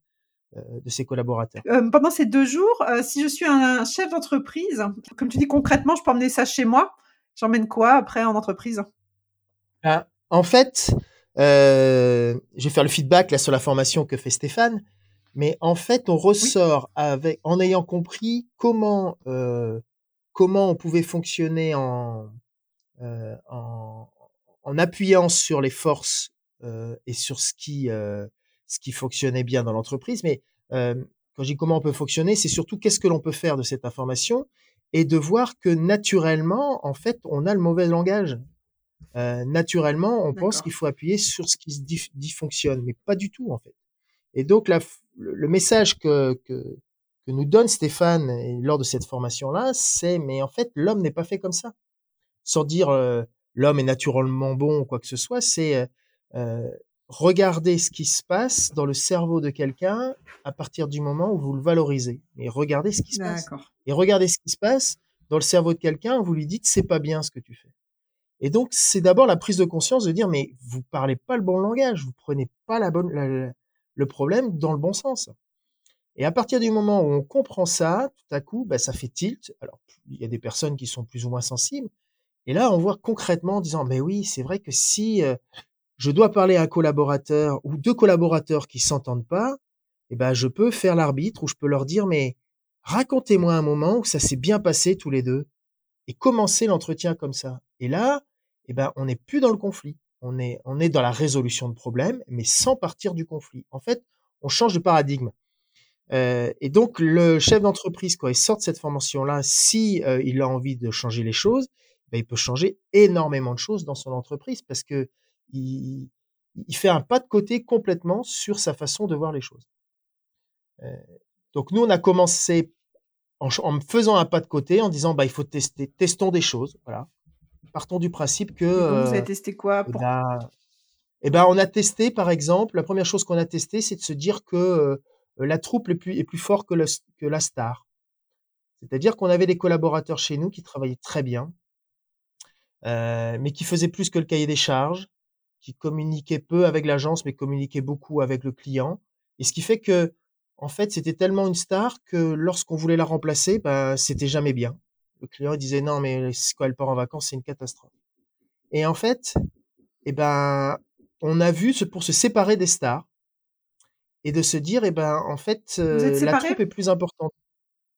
euh, de ses collaborateurs. pendant ces deux jours, si je suis un chef d'entreprise, comme tu dis concrètement, je peux emmener ça chez moi. J'emmène quoi après en entreprise? Ben, En fait, je vais faire le feedback là sur la formation que fait Stéphane. Mais en fait, on ressort avec, en ayant compris comment, euh, comment on pouvait fonctionner en, euh, en, en, appuyant sur les forces euh, et sur ce qui, euh, ce qui fonctionnait bien dans l'entreprise. Mais euh, quand je dis comment on peut fonctionner, c'est surtout qu'est-ce que l'on peut faire de cette information et de voir que naturellement, en fait, on a le mauvais langage. Euh, naturellement, on pense qu'il faut appuyer sur ce qui se dit, fonctionne, mais pas du tout en fait. Et donc la, le, message que, que, que, nous donne Stéphane lors de cette formation-là, c'est mais en fait l'homme n'est pas fait comme ça. Sans dire euh, l'homme est naturellement bon ou quoi que ce soit, c'est euh, euh, regarder ce qui se passe dans le cerveau de quelqu'un à partir du moment où vous le valorisez. Mais regardez ce qui se passe. Et regardez ce qui se passe dans le cerveau de quelqu'un vous lui dites c'est pas bien ce que tu fais. Et donc c'est d'abord la prise de conscience de dire mais vous parlez pas le bon langage, vous prenez pas la bonne la, le problème dans le bon sens. Et à partir du moment où on comprend ça, tout à coup, bah, ça fait tilt. Alors, il y a des personnes qui sont plus ou moins sensibles. Et là, on voit concrètement en disant, mais oui, c'est vrai que si euh, je dois parler à un collaborateur ou deux collaborateurs qui s'entendent pas, eh ben, je peux faire l'arbitre ou je peux leur dire, mais racontez-moi un moment où ça s'est bien passé tous les deux et commencer l'entretien comme ça. Et là, eh ben, on n'est plus dans le conflit on est, dans la résolution de problèmes, mais sans partir du conflit. En fait, on change de paradigme. Euh, et donc, le chef d'entreprise, quand il sort de cette formation-là, si euh, il a envie de changer les choses, ben, il peut changer énormément de choses dans son entreprise parce que il, fait un pas de côté complètement sur sa façon de voir les choses. Euh, donc, nous, on a commencé en, en, faisant un pas de côté, en disant, bah, il faut tester, testons des choses. Voilà partons du principe que. vous avez euh, testé quoi pour... eh, ben, eh ben, on a testé, par exemple, la première chose qu'on a testé, c'est de se dire que euh, la troupe est plus, est plus fort que, le, que la star. C'est-à-dire qu'on avait des collaborateurs chez nous qui travaillaient très bien, euh, mais qui faisaient plus que le cahier des charges, qui communiquaient peu avec l'agence, mais communiquaient beaucoup avec le client. Et ce qui fait que, en fait, c'était tellement une star que lorsqu'on voulait la remplacer, ben, c'était jamais bien le client disait non, mais quand elle part en vacances, c'est une catastrophe. Et en fait, eh ben, on a vu pour se séparer des stars, et de se dire, eh ben, en fait, la troupe est plus importante.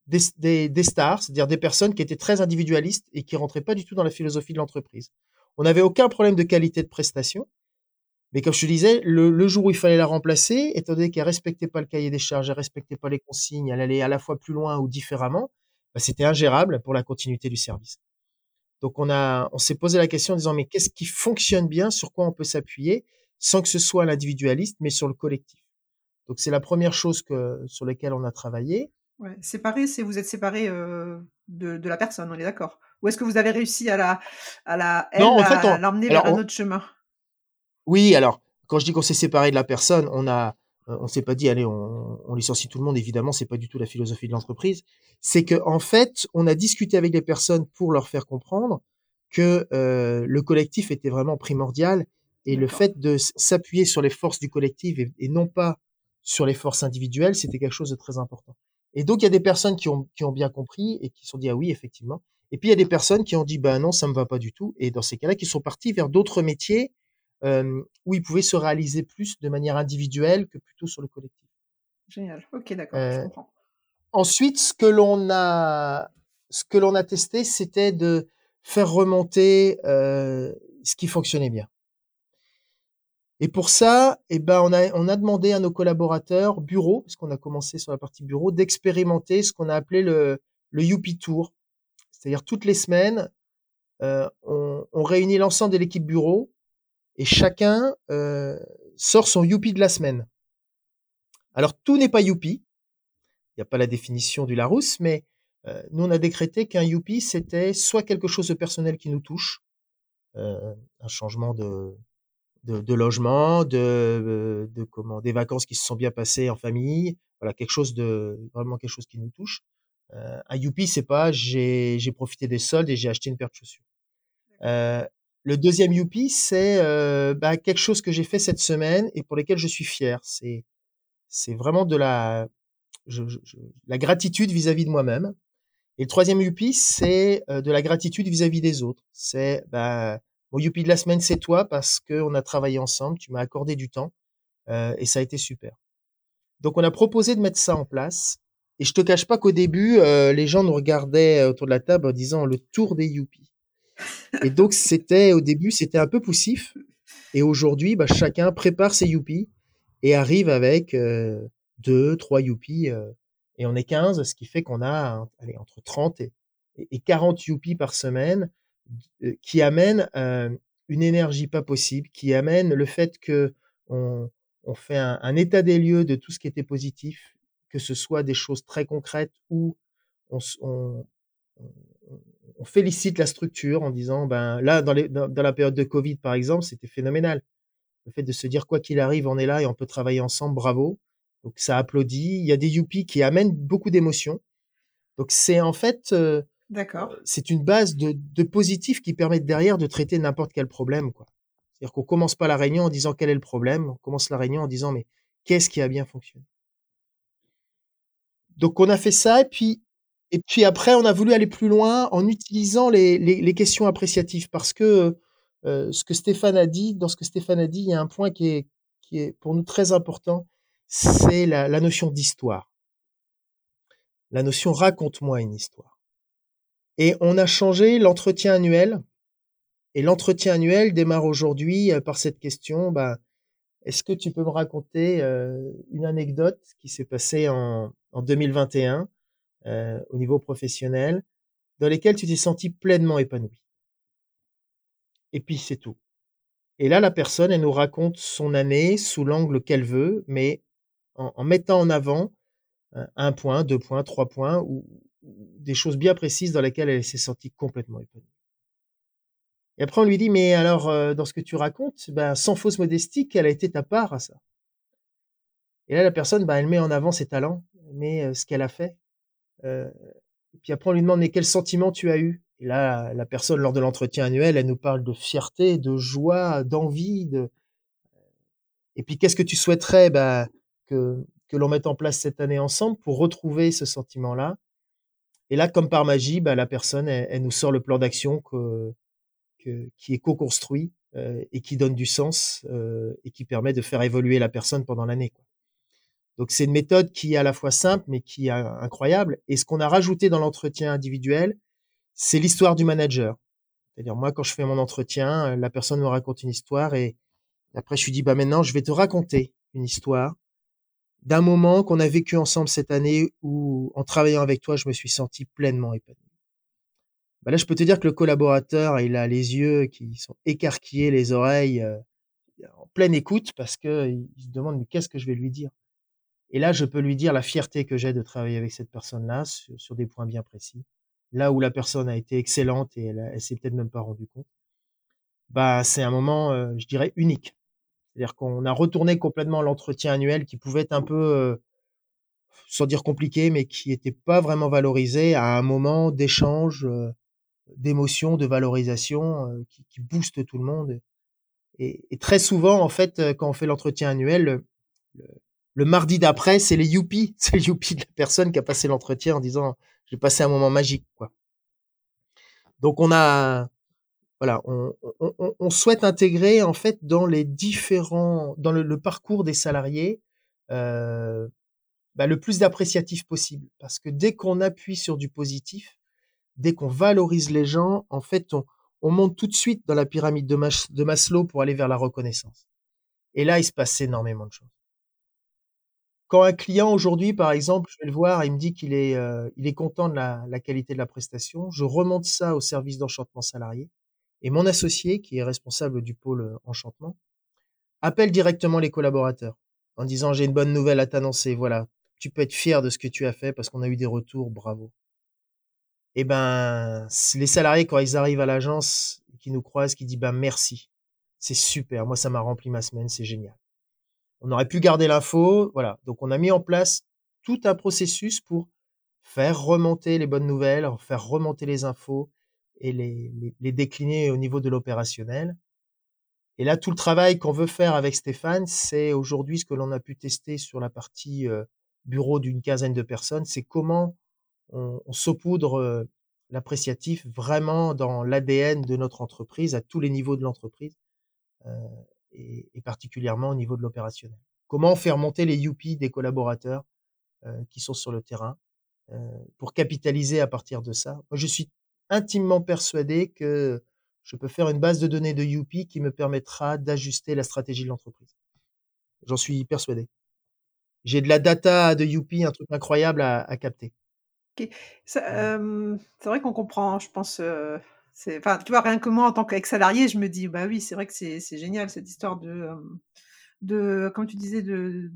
Des, des, stars, c'est-à-dire des personnes qui étaient très individualistes et qui rentraient pas du tout dans la philosophie de l'entreprise. On n'avait aucun problème de qualité de prestation, mais comme je te disais, le, jour où il fallait la remplacer, étant donné qu'elle respectait pas le cahier des charges, elle respectait pas les consignes, elle allait à la fois plus loin ou différemment, bah, c'était ingérable pour la continuité du service. Donc on a, on s'est posé la question en disant mais qu'est-ce qui fonctionne bien, sur quoi on peut s'appuyer, sans que ce soit l'individualiste, mais sur le collectif? Donc c'est la première chose que sur laquelle on a travaillé. Ouais, séparé, c'est vous êtes séparé euh, de, de, la personne, on est d'accord. Ou est-ce que vous avez réussi à la, à la, l'emmener vers un autre chemin? Oui, alors quand je dis qu'on s'est séparé de la personne, on a, on s'est pas dit allez, on, on, licencie tout le monde. Évidemment, c'est pas du tout la philosophie de l'entreprise. C'est que en fait, on a discuté avec les personnes pour leur faire comprendre que euh, le collectif était vraiment primordial et le fait de s'appuyer sur les forces du collectif et non pas sur les forces individuelles, c'était quelque chose de très important. Et donc, il y a des personnes qui ont, qui ont bien compris et qui se sont dit, ah oui, effectivement. Et puis, il y a des personnes qui ont dit, ben non, ça me va pas du tout. Et dans ces cas-là, qui sont partis vers d'autres métiers euh, où ils pouvaient se réaliser plus de manière individuelle que plutôt sur le collectif. Génial. Ok, d'accord, je comprends. Ensuite, ce que l'on a, ce que l'on a testé, c'était de faire remonter euh, ce qui fonctionnait bien. Et pour ça, eh ben, on a, on a demandé à nos collaborateurs bureau, parce qu'on a commencé sur la partie bureau, d'expérimenter ce qu'on a appelé le, le Youpi Tour. C'est-à-dire toutes les semaines, euh, on, on, réunit l'ensemble de l'équipe bureau et chacun euh, sort son Youpi de la semaine. Alors tout n'est pas Youpi, il n'y a pas la définition du Larousse, mais euh, nous on a décrété qu'un Youpi c'était soit quelque chose de personnel qui nous touche, euh, un changement de, de, logement, de, euh, de comment, des vacances qui se sont bien passées en famille. Voilà, quelque chose de vraiment quelque chose qui nous touche. Euh, un youpi, c'est pas j'ai profité des soldes et j'ai acheté une paire de chaussures. Euh, le deuxième youpi, c'est euh, bah, quelque chose que j'ai fait cette semaine et pour lequel je suis fier. C'est c'est vraiment de la je, la gratitude vis-à-vis de moi-même. Et le troisième youpi, c'est euh, de la gratitude vis-à-vis des autres. C'est bah, mon youpi de la semaine, c'est toi parce qu'on a travaillé ensemble, tu m'as accordé du temps euh, et ça a été super. Donc on a proposé de mettre ça en place. Et je te cache pas qu'au début, euh, les gens nous regardaient autour de la table en disant le tour des youpies. Et donc c'était au début, c'était un peu poussif. Et aujourd'hui, bah, chacun prépare ses youpies et arrive avec euh, deux, trois youpies. Euh, et on est 15, ce qui fait qu'on a allez, entre 30 et, et 40 youpies par semaine euh, qui amène euh, une énergie pas possible, qui amène le fait que on, on fait un, un, état des lieux de tout ce qui était positif, que ce soit des choses très concrètes ou on, on, on félicite la structure en disant ben là dans, les, dans, dans la période de Covid par exemple c'était phénoménal le fait de se dire quoi qu'il arrive on est là et on peut travailler ensemble bravo donc ça applaudit il y a des youpi qui amènent beaucoup d'émotions donc c'est en fait euh, D'accord. Euh, c'est une base de, de positif qui permet derrière de traiter n'importe quel problème, quoi. C'est-à-dire qu'on commence pas la réunion en disant quel est le problème, on commence la réunion en disant mais qu'est-ce qui a bien fonctionné? Donc on a fait ça et puis et puis après on a voulu aller plus loin en utilisant les, les, les questions appréciatives parce que euh, ce que Stéphane a dit, dans ce que Stéphane a dit, il y a un point qui est qui est pour nous très important, c'est la, la notion d'histoire. La notion raconte-moi une histoire. Et on a changé l'entretien annuel. Et l'entretien annuel démarre aujourd'hui euh, par cette question, bah, est-ce que tu peux me raconter euh, une anecdote qui s'est passée en, en 2021 euh, au niveau professionnel, dans lesquelles tu t'es senti pleinement épanoui Et puis c'est tout. Et là, la personne, elle nous raconte son année sous l'angle qu'elle veut, mais en, mettant en avant un point, deux points, trois points, ou, des choses bien précises dans lesquelles elle s'est sentie complètement épanouie. Et après, on lui dit, mais alors, euh, dans ce que tu racontes, ben, sans fausse modestie, quelle a été ta part à ça? Et là, la personne, ben, elle met en avant ses talents, met euh, ce qu'elle a fait. Euh, puis après, on lui demande, mais quel sentiment tu as eu? Et là, la personne, lors de l'entretien annuel, elle nous parle de fierté, de joie, d'envie. De... Et puis, qu'est-ce que tu souhaiterais ben, que, que l'on mette en place cette année ensemble pour retrouver ce sentiment-là? Et là, comme par magie, bah, la personne, elle, nous sort le plan d'action que, que, qui est co-construit euh, et qui donne du sens euh, et qui permet de faire évoluer la personne pendant l'année. Donc c'est une méthode qui est à la fois simple mais qui est incroyable. Et ce qu'on a rajouté dans l'entretien individuel, c'est l'histoire du manager. C'est-à-dire moi quand je fais mon entretien, la personne me raconte une histoire et après je lui dis bah maintenant je vais te raconter une histoire d'un moment qu'on a vécu ensemble cette année où en travaillant avec toi je me suis senti pleinement épanoui. Bah là je peux te dire que le collaborateur il a les yeux qui sont écarquillés, les oreilles euh, en pleine écoute parce que il se demande mais qu'est-ce que je vais lui dire? Et là, je peux lui dire la fierté que j'ai de travailler avec cette personne-là sur, des points bien précis. Là où la personne a été excellente et elle, elle s'est peut-être même pas rendue compte. Bah, c'est un moment, euh, je dirais, unique. C'est-à-dire qu'on a retourné complètement l'entretien annuel qui pouvait être un peu, euh, sans dire compliqué, mais qui n'était pas vraiment valorisé à un moment d'échange, euh, d'émotion, de valorisation qui, booste tout le monde. Et, très souvent, en fait, quand on fait l'entretien annuel, le mardi d'après, c'est les youpi, c'est le youpi de la personne qui a passé l'entretien en disant j'ai passé un moment magique, quoi. Donc on a, voilà, on, souhaite intégrer en fait dans les différents, dans le, parcours des salariés, euh, bah, le plus d'appréciatif possible, parce que dès qu'on appuie sur du positif, dès qu'on valorise les gens, en fait, on, monte tout de suite dans la pyramide de, de Maslow pour aller vers la reconnaissance. Et là, il se passe énormément de choses. Quand un client aujourd'hui, par exemple, je vais le voir, il me dit qu'il est, euh, il est content de la, qualité de la prestation, je remonte ça au service d'enchantement salarié et mon associé, qui est responsable du pôle euh, enchantement, appelle directement les collaborateurs en disant j'ai une bonne nouvelle à t'annoncer, voilà, tu peux être fier de ce que tu as fait parce qu'on a eu des retours, bravo. Et eh ben, les salariés quand ils arrivent à l'agence, qui nous croisent, qui disent ben merci, c'est super, moi ça m'a rempli ma semaine, c'est génial. On aurait pu garder l'info, voilà. Donc on a mis en place tout un processus pour faire remonter les bonnes nouvelles, faire remonter les infos et les, les, décliner au niveau de l'opérationnel. Et là, tout le travail qu'on veut faire avec Stéphane, c'est aujourd'hui ce que l'on a pu tester sur la partie euh, bureau d'une quinzaine de personnes, c'est comment on, saupoudre euh, l'appréciatif vraiment dans l'ADN de notre entreprise, à tous les niveaux de l'entreprise. Euh, et, particulièrement au niveau de l'opérationnel. Comment faire monter les UP des collaborateurs euh, qui sont sur le terrain euh, pour capitaliser à partir de ça? Moi, je suis intimement persuadé que je peux faire une base de données de UP qui me permettra d'ajuster la stratégie de l'entreprise. J'en suis persuadé. J'ai de la data de UP, un truc incroyable à, à capter. Okay. Euh, c'est vrai qu'on comprend, je pense, euh, enfin, tu vois, rien que moi, en tant qu'ex-salarié, je me dis, bah oui, c'est vrai que c'est génial, cette histoire de, de comme tu disais, de,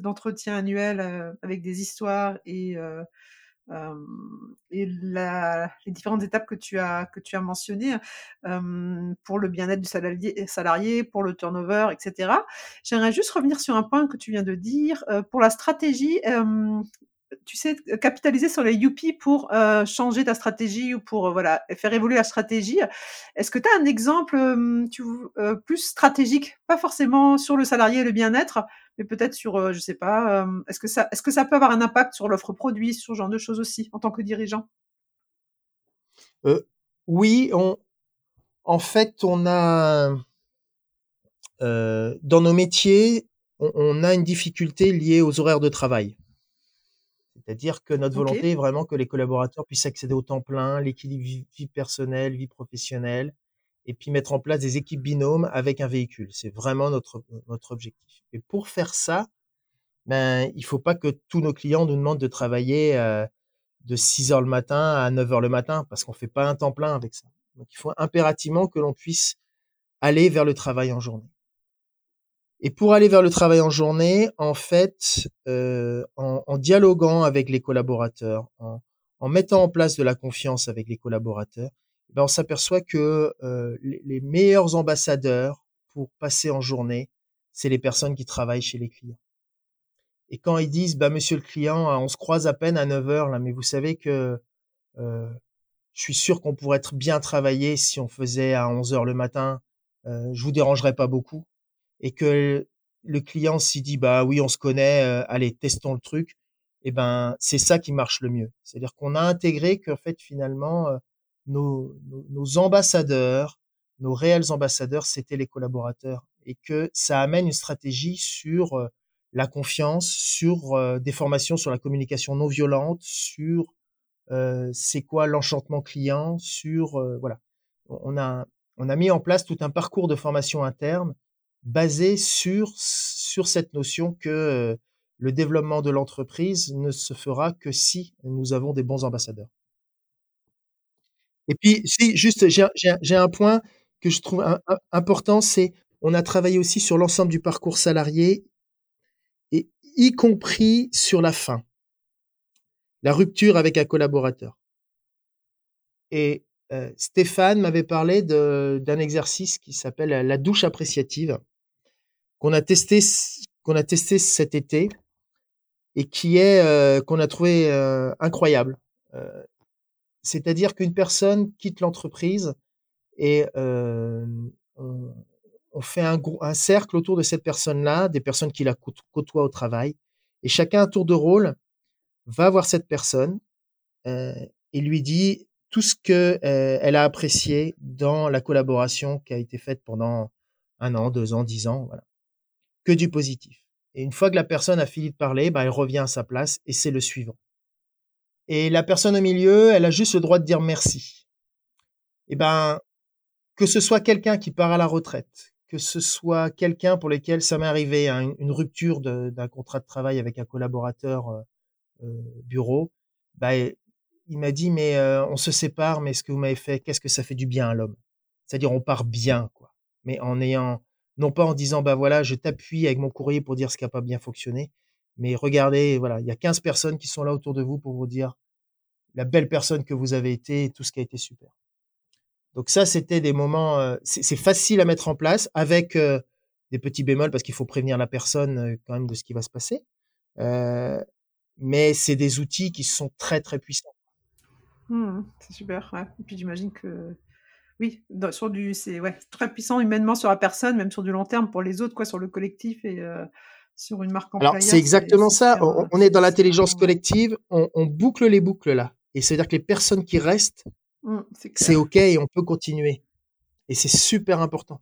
d'entretien annuel avec des histoires et, et les différentes étapes que tu as, que tu as mentionnées pour le bien-être du salarié, salarié, pour le turnover, etc. J'aimerais juste revenir sur un point que tu viens de dire. pour la stratégie, tu sais, capitaliser sur les Youpi pour changer ta stratégie ou pour voilà faire évoluer la stratégie. Est-ce que tu as un exemple plus stratégique, pas forcément sur le salarié et le bien-être, mais peut-être sur, je sais pas, est-ce que ça, est-ce que ça peut avoir un impact sur l'offre produit, sur ce genre de choses aussi en tant que dirigeant? Oui, en fait, on a dans nos métiers, on a une difficulté liée aux horaires de travail. C'est-à-dire que notre volonté est vraiment que les collaborateurs puissent accéder au temps plein, l'équilibre vie, personnelle, vie professionnelle, et puis mettre en place des équipes binômes avec un véhicule. C'est vraiment notre, notre objectif. Et pour faire ça, ben, il faut pas que tous nos clients nous demandent de travailler euh, de 6 heures le matin à 9 heures le matin, parce qu'on fait pas un temps plein avec ça. Donc, il faut impérativement que l'on puisse aller vers le travail en journée. Et pour aller vers le travail en journée, en fait, euh, en, en, dialoguant avec les collaborateurs, en, en, mettant en place de la confiance avec les collaborateurs, eh ben on s'aperçoit que euh, les, les, meilleurs ambassadeurs pour passer en journée, c'est les personnes qui travaillent chez les clients. Et quand ils disent, bah, monsieur le client, on se croise à peine à 9 heures, là, mais vous savez que euh, je suis sûr qu'on pourrait être bien travaillé si on faisait à 11 heures le matin, euh, je vous dérangerai pas beaucoup et que le client s'y dit bah oui on se connaît, euh, allez testons le truc, et eh ben c'est ça qui marche le mieux. C'est-à-dire qu'on a intégré qu'en fait finalement euh, nos, nos, ambassadeurs, nos réels ambassadeurs, c'était les collaborateurs et que ça amène une stratégie sur euh, la confiance, sur des formations sur la communication non violente, sur c'est quoi l'enchantement client, sur voilà. On a on a mis en place tout un parcours de formation interne basé sur sur cette notion que le développement de l'entreprise ne se fera que si nous avons des bons ambassadeurs. Et puis, si, juste, j'ai un point que je trouve important, c'est on a travaillé aussi sur l'ensemble du parcours salarié, et y compris sur la fin, la rupture avec un collaborateur. Et Stéphane m'avait parlé d'un exercice qui s'appelle la douche appréciative, qu'on a testé qu'on a testé cet été et qui est qu'on a trouvé incroyable. C'est-à-dire qu'une personne quitte l'entreprise et on, fait un, un, cercle autour de cette personne-là, des personnes qui la côtoient au travail, et chacun à tour de rôle va voir cette personne et lui dit tout ce que elle a apprécié dans la collaboration qui a été faite pendant un an, deux ans, dix ans, voilà. que du positif. Et une fois que la personne a fini de parler, bah, elle revient à sa place et c'est le suivant. Et la personne au milieu, elle a juste le droit de dire merci. Et ben, que ce soit quelqu'un qui part à la retraite, que ce soit quelqu'un pour lequel ça m'est arrivé, hein, une, rupture d'un contrat de travail avec un collaborateur euh, euh, bureau, bah, il m'a dit mais euh, on se sépare, mais ce que vous m'avez fait, qu'est-ce que ça fait du bien à l'homme? C'est-à-dire on part bien, quoi. Mais en ayant, non pas en disant bah voilà, je t'appuie avec mon courrier pour dire ce qui n'a pas bien fonctionné, mais regardez, voilà, il y a 15 personnes qui sont là autour de vous pour vous dire la belle personne que vous avez été et tout ce qui a été super. Donc ça, c'était des moments, euh, c'est facile à mettre en place avec euh, des petits bémols parce qu'il faut prévenir la personne euh, quand même de ce qui va se passer. mais c'est des outils qui sont très très puissants. Mmh, c'est super. Ouais. Et puis j'imagine que oui, sur du, c'est ouais, très puissant humainement sur la personne, même sur du long terme pour les autres, quoi, sur le collectif et sur une marque. Alors, c'est exactement ça. on, est dans l'intelligence collective, on, boucle les boucles là. Et ça veut dire que les personnes qui restent, mmh, c'est OK et on peut continuer. Et c'est super important.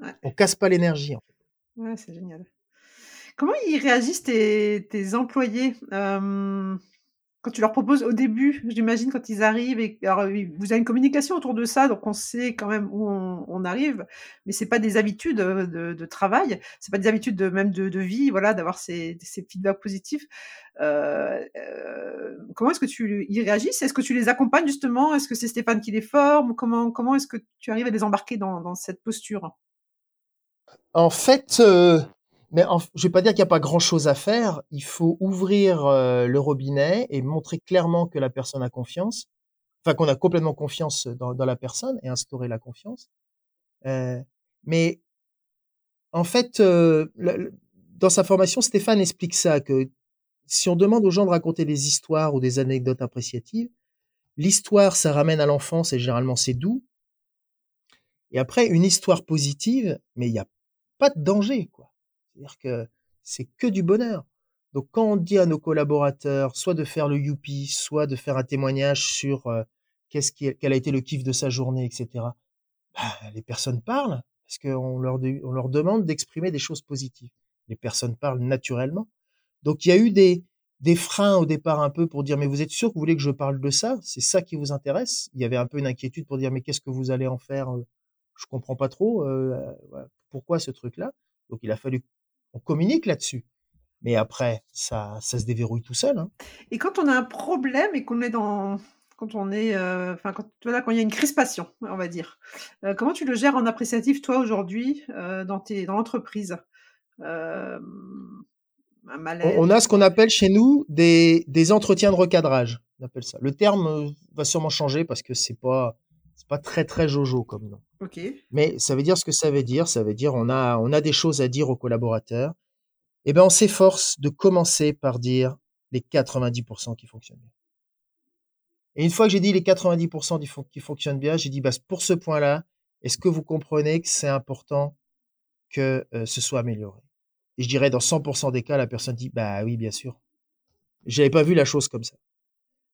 Ouais. On casse pas l'énergie. En fait. Ouais, c'est génial. Comment ils réagissent tes, tes employés? Quand tu leur proposes au début, j'imagine quand ils arrivent et alors, vous avez une communication autour de ça, donc on sait quand même où on, arrive, mais c'est pas des habitudes euh, de, de travail, c'est pas des habitudes de même de, vie, voilà, d'avoir ces, ces feedbacks positifs. Euh, euh, comment est-ce que tu y réagis? Est-ce que tu les accompagnes justement? Est-ce que c'est Stéphane qui les forme? Comment comment est-ce que tu arrives à les embarquer dans cette posture? En fait, mais je vais pas dire qu'il n'y a pas grand-chose à faire. Il faut ouvrir euh, le robinet et montrer clairement que la personne a confiance, enfin qu'on a complètement confiance dans, dans, la personne et instaurer la confiance. Euh, mais en fait, euh, dans sa formation, Stéphane explique ça que si on demande aux gens de raconter des histoires ou des anecdotes appréciatives, l'histoire, ça ramène à l'enfance et généralement c'est doux. Et après, une histoire positive, mais il n'y a pas de danger, quoi. C'est-à-dire que c'est que du bonheur. Donc quand on dit à nos collaborateurs soit de faire le youpi, soit de faire un témoignage sur euh, qu'est-ce qui, quel a été le kiff de sa journée, etc. Bah, les personnes parlent parce qu'on leur, on leur demande d'exprimer des choses positives. Les personnes parlent naturellement. Donc il y a eu des, des freins au départ un peu pour dire mais vous êtes sûr que vous voulez que je parle de ça? C'est ça qui vous intéresse? Il y avait un peu une inquiétude pour dire mais qu'est-ce que vous allez en faire? Je comprends pas trop. Euh, pourquoi ce truc-là? Donc il a fallu on communique là-dessus. Mais après, ça, ça se déverrouille tout seul. Hein. Et quand on a un problème et qu'on est dans, quand on est, euh, enfin, quand, voilà, quand il y a une crispation, on va dire, euh, comment tu le gères en appréciatif, toi, aujourd'hui, euh, dans, tes, dans l'entreprise on, on, a ce qu'on appelle chez nous des, des entretiens de recadrage. On appelle ça. Le terme va sûrement changer parce que c'est pas, c'est pas très très jojo comme nom. Mais ça veut dire ce que ça veut dire. Ça veut dire on a on a des choses à dire aux collaborateurs. Eh ben on s'efforce de commencer par dire les 90% qui fonctionnent bien. Et une fois que j'ai dit les 90% qui fonctionnent bien, j'ai dit bah, pour ce point-là, est-ce que vous comprenez que c'est important que euh, ce soit amélioré? Et je dirais dans 100% des cas, la personne dit bah oui bien sûr. J'avais pas vu la chose comme ça.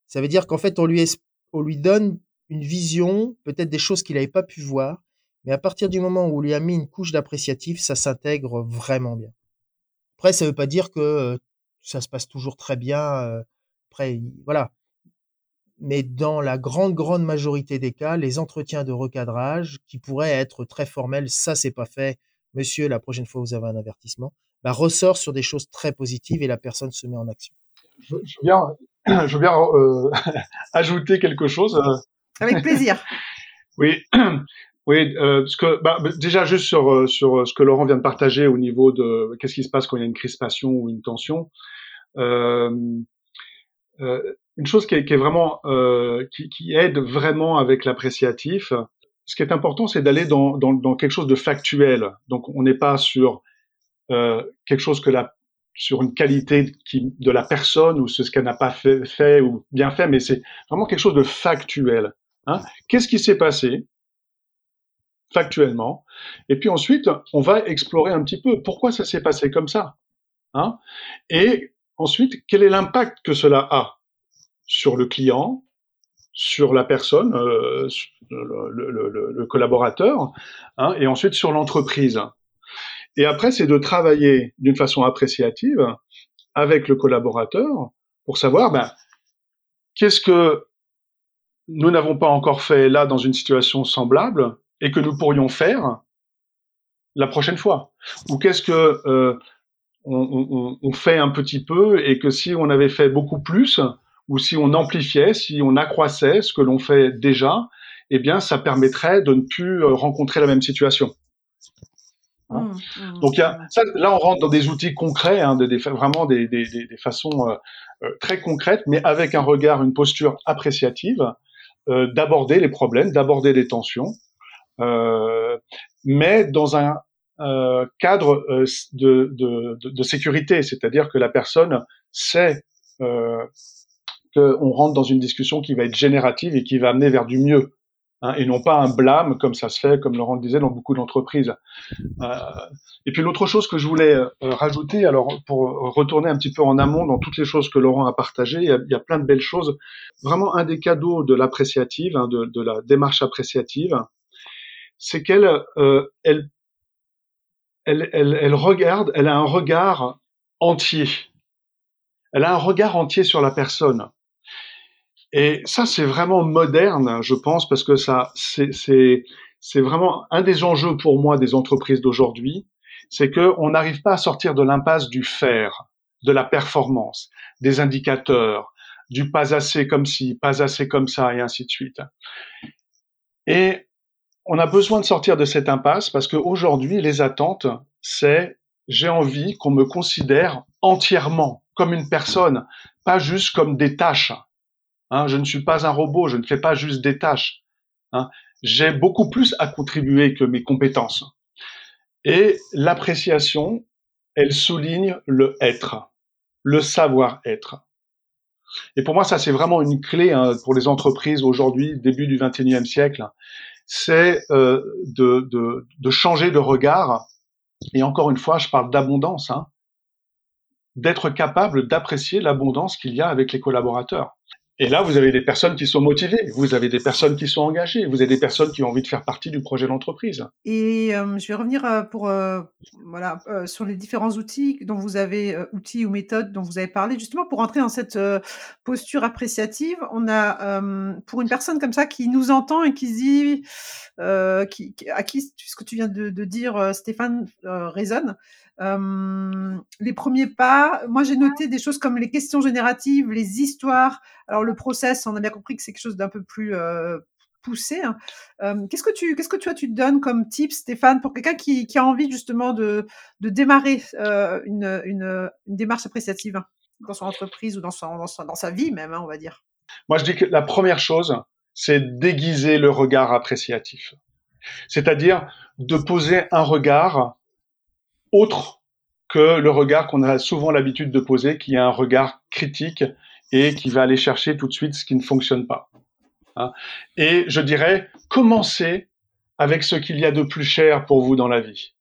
Ça veut dire qu'en fait on lui on lui donne une vision, peut-être des choses qu'il n'avait pas pu voir, mais à partir du moment où on lui a mis une couche d'appréciatif, ça s'intègre vraiment bien. Après, ça veut pas dire que ça se passe toujours très bien. après, voilà. Mais dans la grande, grande majorité des cas, les entretiens de recadrage, qui pourraient être très formels, ça, c'est pas fait. Monsieur, la prochaine fois, vous avez un avertissement, bah, ressort sur des choses très positives et la personne se met en action. Je, veux bien, je veux bien ajouter quelque chose. Avec plaisir. oui, oui, euh, que bah, déjà juste sur euh, sur ce que Laurent vient de partager au niveau de qu'est-ce qui se passe quand il y a une crispation ou une tension. Euh, euh, une chose qui est, qui est vraiment euh, qui, qui, aide vraiment avec l'appréciatif. Ce qui est important, c'est d'aller dans, dans, dans, quelque chose de factuel. Donc, on n'est pas sur euh, quelque chose que la sur une qualité qui, de la personne ou ce qu'elle n'a pas fait, fait, ou bien fait, mais c'est vraiment quelque chose de factuel. Hein. Qu'est-ce qui s'est passé factuellement? Et puis ensuite, on va explorer un petit peu pourquoi ça s'est passé comme ça. Hein. Et ensuite, quel est l'impact que cela a sur le client, sur la personne, euh, le, collaborateur, hein, et ensuite sur l'entreprise. Et après, c'est de travailler d'une façon appréciative avec le collaborateur pour savoir ben, qu'est-ce que nous n'avons pas encore fait là dans une situation semblable et que nous pourrions faire la prochaine fois. Ou qu'est-ce que euh, on, on, on, fait un petit peu et que si on avait fait beaucoup plus, ou si on amplifiait, si on accroissait ce que l'on fait déjà, eh bien, ça permettrait de ne plus euh, rencontrer la même situation. Hein? Mmh, mmh, Donc, y a, ça, là, on rentre dans des outils concrets, hein, des, des, vraiment des, façons euh, très concrètes, mais avec un regard, une posture appréciative, d'aborder les problèmes, d'aborder les tensions, euh, mais dans un euh, cadre de, sécurité, c'est-à-dire que la personne sait qu'on rentre dans une discussion qui va être générative et qui va amener vers du mieux. Hein, et non pas un blâme comme ça se fait, comme Laurent le disait, dans beaucoup d'entreprises. Euh, et puis l'autre chose que je voulais euh, rajouter, alors pour retourner un petit peu en amont dans toutes les choses que Laurent a partagées, il y a, plein de belles choses. Vraiment un des cadeaux de l'appréciative, hein, de, la démarche appréciative, c'est qu'elle euh, elle, elle, elle regarde, elle a un regard entier. Elle a un regard entier sur la personne. Et ça, c'est vraiment moderne, je pense, parce que ça, c'est vraiment un des enjeux pour moi des entreprises d'aujourd'hui, c'est qu'on n'arrive pas à sortir de l'impasse du faire, de la performance, des indicateurs, du pas assez comme ci, pas assez comme ça, et ainsi de suite. Et on a besoin de sortir de cette impasse parce qu'aujourd'hui, les attentes, c'est j'ai envie qu'on me considère entièrement comme une personne, pas juste comme des tâches. Hein, je ne suis pas un robot, je ne fais pas juste des tâches. Hein. J'ai beaucoup plus à contribuer que mes compétences. Et l'appréciation, elle souligne le être, le savoir-être. Et pour moi, ça c'est vraiment une clé hein, pour les entreprises aujourd'hui, début du 21e siècle. C'est euh, de, changer de regard. Et encore une fois, je parle d'abondance, d'être capable d'apprécier l'abondance qu'il y a avec les collaborateurs. Et là, vous avez des personnes qui sont motivées, vous avez des personnes qui sont engagées, vous avez des personnes qui ont envie de faire partie du projet d'entreprise. Et euh, je vais revenir euh, pour euh, voilà sur les différents outils dont vous avez outils ou méthodes dont vous avez parlé justement pour entrer dans cette posture appréciative. On a pour une personne comme ça qui nous entend et qui dit à qui ce que tu viens de, de dire Stéphane résonne. Les premiers pas, moi j'ai noté des choses comme les questions génératives, les histoires. Alors le process, on a bien compris que c'est quelque chose d'un peu plus poussé. Hein. Qu'est-ce que tu, qu'est-ce que tu te donnes comme tips, Stéphane, pour quelqu'un qui, a envie justement de, démarrer une, démarche appréciative dans son entreprise ou dans sa vie même, hein, on va dire? Moi je dis que la première chose, c'est déguiser le regard appréciatif. C'est-à-dire de poser un regard autre que le regard qu'on a souvent l'habitude de poser, qui est un regard critique et qui va aller chercher tout de suite ce qui ne fonctionne pas. Hein. Et je dirais, commencez avec ce qu'il y a de plus cher pour vous dans la vie.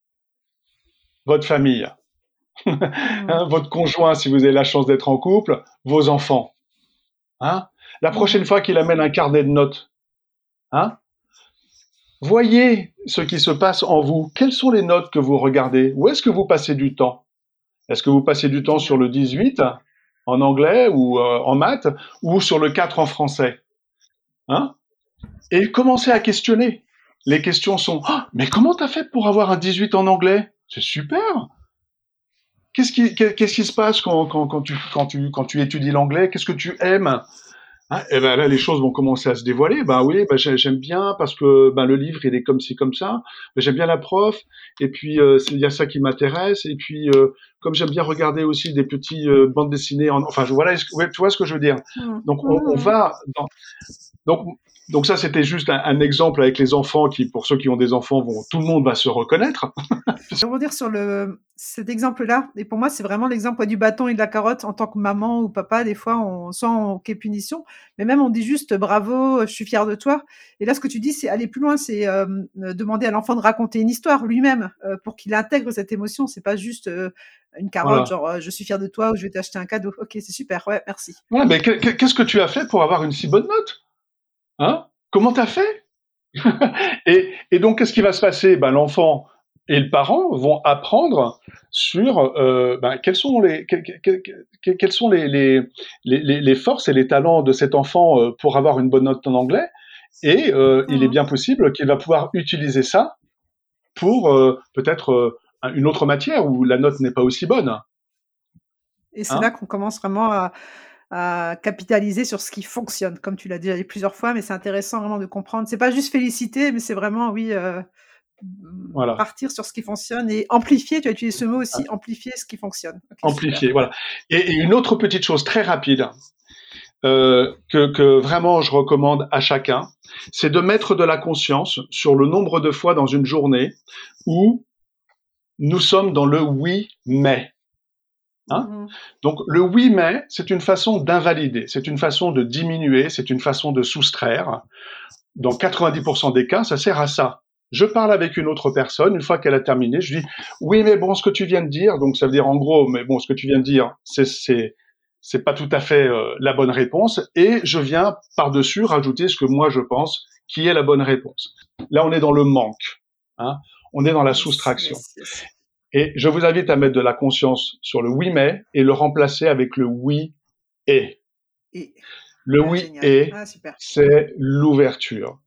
Votre famille, hein, votre conjoint si vous avez la chance d'être en couple, vos enfants. Hein? La prochaine fois qu'il amène un carnet de notes, hein? Voyez ce qui se passe en vous. Quelles sont les notes que vous regardez? Où est-ce que vous passez du temps? Est-ce que vous passez du temps sur le 18 en anglais ou euh, en maths ou sur le 4 en français? Hein? Et commencez à questionner. Les questions sont ah, mais comment t'as fait pour avoir un 18 en anglais? C'est super. Qu'est-ce qui, se passe quand tu étudies l'anglais? Qu'est-ce que tu aimes? Hein, et ben là, les choses vont commencer à se dévoiler. Ben oui, ben j'aime bien parce que ben le livre il est comme ci comme ça. Ben, j'aime bien la prof. Et puis euh, il y a ça qui m'intéresse. Et puis euh, comme j'aime bien regarder aussi des petits euh, bandes dessinées. En... Enfin voilà, tu vois ce que je veux dire? Mmh. Donc on, on mmh. va dans... donc donc ça, c'était juste un, exemple avec les enfants qui, pour ceux qui ont des enfants, vont, tout le monde va se reconnaître. Je vais dire sur le, cet exemple-là. Et pour moi, c'est vraiment l'exemple du bâton et de la carotte. En tant que maman ou papa, des fois, on sent on punition, mais même on dit juste bravo, je suis fier de toi. Et là, ce que tu dis, c'est aller plus loin, c'est euh, demander à l'enfant de raconter une histoire lui-même euh, pour qu'il intègre cette émotion. C'est pas juste euh, une carotte, genre je suis fier de toi ou je vais t'acheter un cadeau. Ok, c'est super, ouais, merci. Ouais, mais qu'est-ce que tu as fait pour avoir une si bonne note? Hein? Comment t'as fait? Et, et, donc, qu'est-ce qui va se passer? Ben, L'enfant et le parent vont apprendre sur euh, ben, quelles sont, les, quelles sont les, les, les, forces et les talents de cet enfant euh, pour avoir une bonne note en anglais? Et euh, il est bien possible qu'il va pouvoir utiliser ça pour peut-être une autre matière où la note n'est pas aussi bonne. Et c'est hein? là qu'on commence vraiment à, à capitaliser sur ce qui fonctionne, comme tu l'as dit plusieurs fois, mais c'est intéressant vraiment de comprendre. C'est pas juste féliciter, mais c'est vraiment, oui, euh, partir sur ce qui fonctionne et amplifier, tu as utilisé ce mot aussi, ah. amplifier ce qui fonctionne. amplifier, voilà. Et, une autre petite chose très rapide euh, que, que vraiment je recommande à chacun, c'est de mettre de la conscience sur le nombre de fois dans une journée où nous sommes dans le oui mais. Hein mmh Donc le oui mais, c'est une façon d'invalider, c'est une façon de diminuer, c'est une façon de soustraire. Dans 90% des cas, ça sert à ça. Je parle avec une autre personne, une fois qu'elle a terminé, je dis oui mais bon ce que tu viens de dire, donc ça veut dire en gros mais bon ce que tu viens de dire c'est c'est c'est pas tout à fait euh, la bonne réponse et je viens par-dessus rajouter ce que moi je pense qui est la bonne réponse. Là on est dans le manque, hein on est dans la soustraction. Et je vous invite à mettre de la conscience sur le oui mais et le remplacer avec le oui et. Le ah, oui et, ah, c'est l'ouverture.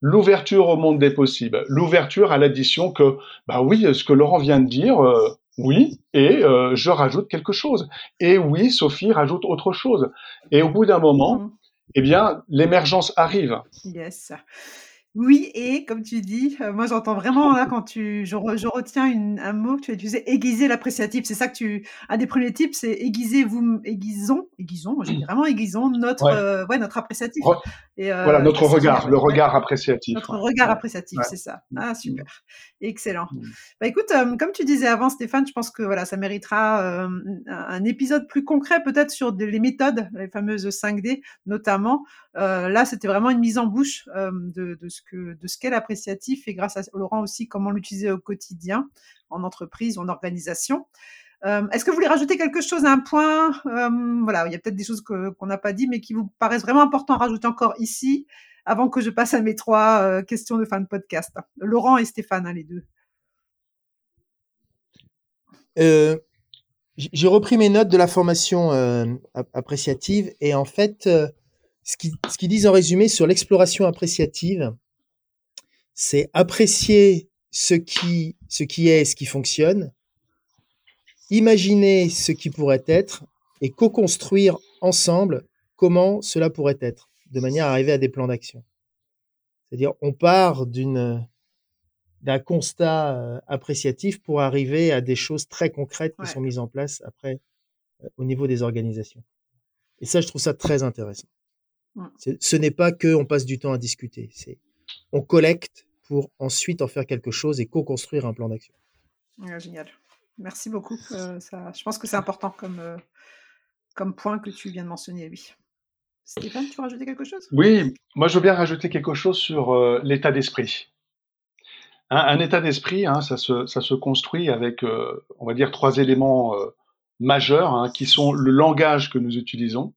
L'ouverture au monde des possibles. L'ouverture à l'addition que, bah oui, ce que Laurent vient de dire, euh, oui, et euh, je rajoute quelque chose. Et oui, Sophie rajoute autre chose. Et au bout d'un moment, mmh. eh bien, l'émergence arrive. Yes. Oui, et comme tu dis, moi j'entends vraiment là quand tu, je, retiens un mot que tu as utilisé, aiguiser l'appréciatif. C'est ça que tu, un des premiers types, c'est aiguiser vous, aiguisons, aiguisons, moi j'ai dit vraiment aiguisons notre, ouais. Notre appréciatif. Et, voilà notre regard, le regard appréciatif. Notre regard appréciatif, c'est ça. Ah super, excellent. Mmh. Bah écoute, comme tu disais avant, Stéphane, je pense que voilà, ça méritera un épisode plus concret peut-être sur les méthodes, les fameuses 5D notamment. là, c'était vraiment une mise en bouche de, de ce de ce qu'est l'appréciatif et grâce à Laurent aussi comment l'utiliser au quotidien en entreprise en organisation. Euh, est-ce que vous voulez rajouter quelque chose à un point euh, Voilà, il y a peut-être des choses qu'on n'a pas dit, mais qui vous paraissent vraiment importants à rajouter encore ici, avant que je passe à mes trois euh, questions de fin de podcast? Laurent et Stéphane, hein, les deux. J'ai repris mes notes de la formation appréciative et en fait, ce qu'ils disent en résumé sur l'exploration appréciative, c'est apprécier ce qui, ce qui est, ce qui fonctionne, imaginer ce qui pourrait être et co-construire ensemble comment cela pourrait être, de manière à arriver à des plans d'action. C'est-à-dire, on part d'une d'un constat euh, appréciatif pour arriver à des choses très concrètes qui sont mises en place après euh, au niveau des organisations. Et ça, je trouve ça très intéressant. Ce n'est pas que on passe du temps à discuter, c'est on collecte pour ensuite en faire quelque chose et co-construire un plan d'action. génial. Merci beaucoup. Euh, ça, je pense que c'est important comme, euh, comme point que tu viens de mentionner, oui. Stéphane, tu veux rajouter quelque chose? Oui, moi je veux bien rajouter quelque chose sur euh, l'état d'esprit. Un, état d'esprit, hein, ça, se, ça, se, construit avec, on va dire, trois éléments majeurs, hein, qui sont le langage que nous utilisons,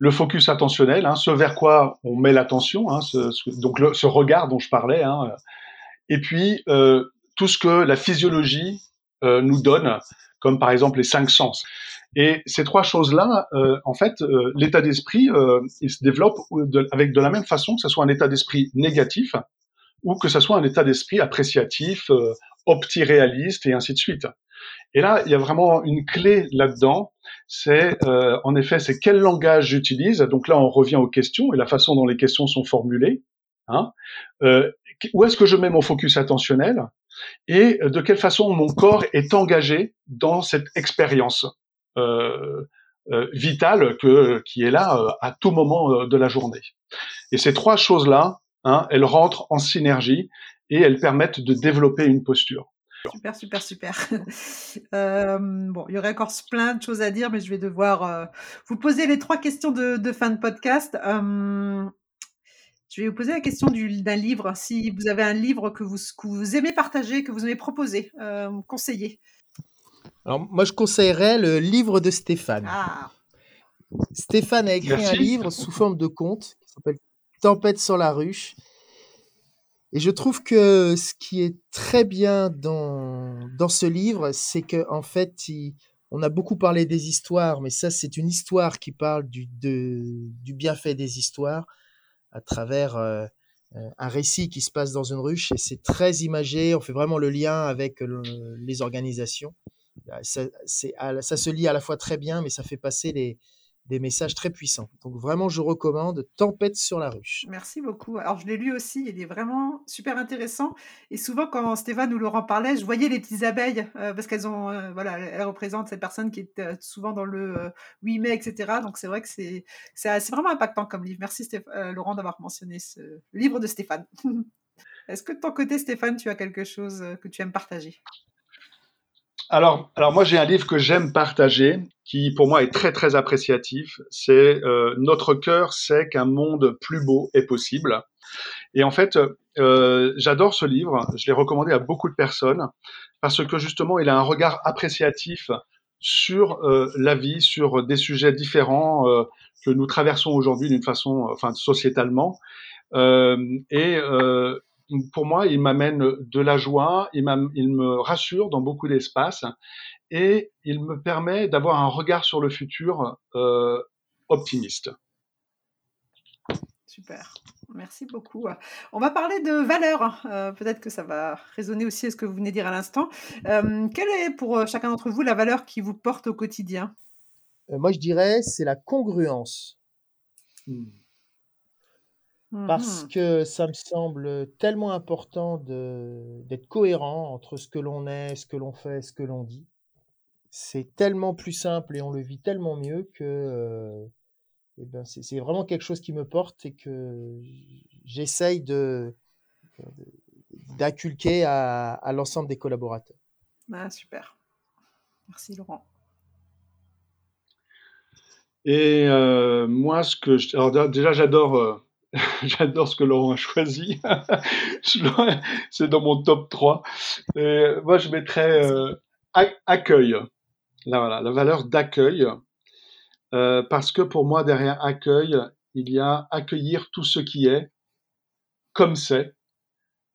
le focus attentionnel, hein, ce vers quoi on met l'attention, hein, ce, donc ce regard dont je parlais, hein, et puis euh, tout ce que la physiologie euh, nous donne comme par exemple les cinq sens. Et ces trois choses-là, euh, en fait, euh, l'état d'esprit, euh, il se développe avec de la même façon que ce soit un état d'esprit négatif ou que ce soit un état d'esprit appréciatif, opti-réaliste et ainsi de suite. Et là, il y a vraiment une clé là-dedans. C'est en effet, c'est quel langage j'utilise. Donc là, on revient aux questions et la façon dont les questions sont formulées. Hein. où est-ce que je mets mon focus attentionnel et de quelle façon mon corps est engagé dans cette expérience euh, euh, vitale qui est là euh, à tout moment de la journée. Et ces trois choses-là, hein, elles rentrent en synergie et elles permettent de développer une posture. Super, super, super. Euh, bon, il y aurait encore plein de choses à dire, mais je vais devoir euh, vous poser les trois questions de, de fin de podcast. Euh, je vais vous poser la question d'un livre. Si vous avez un livre que vous, que vous aimez partager, que vous aimez proposer, conseiller. Alors, moi, je conseillerais le livre de Stéphane. Ah. Stéphane a écrit un livre sous forme de conte qui s'appelle Tempête sur la ruche. Et je trouve que ce qui est très bien dans, dans ce livre, c'est qu'en en fait, on a beaucoup parlé des histoires, mais ça, c'est une histoire qui parle du, du bienfait des histoires à travers euh, euh, un récit qui se passe dans une ruche. Et c'est très imagé, on fait vraiment le lien avec les organisations. Ça, ça, se lit à la fois très bien, mais ça fait passer les, des messages très puissants. Donc vraiment, je recommande Tempête sur la ruche. Merci beaucoup. Alors je l'ai lu aussi, il est vraiment super intéressant. Et souvent, quand Stéphane ou Laurent parlaient, je voyais les petites abeilles euh, parce qu'elles ont, euh, voilà, elles représentent cette personne qui est euh, souvent dans le 8 mai, etc. Donc c'est vrai que c'est c'est vraiment impactant comme livre. Merci Laurent d'avoir mentionné ce livre de Stéphane. Est-ce que de ton côté, Stéphane, tu as quelque chose que tu aimes partager? Alors, alors moi j'ai un livre que j'aime partager, qui pour moi est très très appréciatif. C'est euh, Notre cœur sait qu'un monde plus beau est possible. Et en fait, euh, j'adore ce livre. Je l'ai recommandé à beaucoup de personnes parce que justement, il a un regard appréciatif sur euh, la vie, sur des sujets différents euh, que nous traversons aujourd'hui d'une façon, enfin sociétalement. Euh, et pour moi, il m'amène de la joie, il, il me rassure dans beaucoup d'espaces et il me permet d'avoir un regard sur le futur euh, optimiste. Super. Merci beaucoup. On va parler de valeurs. Euh, peut-être que ça va résonner aussi à ce que vous venez de dire à l'instant. Euh, quelle est pour chacun d'entre vous la valeur qui vous porte au quotidien? Moi, je dirais c'est la congruence. Hmm. Parce mmh que ça me semble tellement important d'être cohérent entre ce que l'on est, ce que l'on fait, ce que l'on dit. C'est tellement plus simple et on le vit tellement mieux que eh ben, c'est vraiment quelque chose qui me porte et que j'essaye de d'inculquer à, à l'ensemble des collaborateurs. Ah, super. Merci Laurent. Et moi, ce que je... Alors, déjà, j'adore J'adore ce que Laurent a choisi. c'est dans mon top 3. Et moi, je mettrais euh, accueil. Là, voilà, la valeur d'accueil. Euh, parce que pour moi, derrière accueil, il y a accueillir tout ce qui est comme c'est.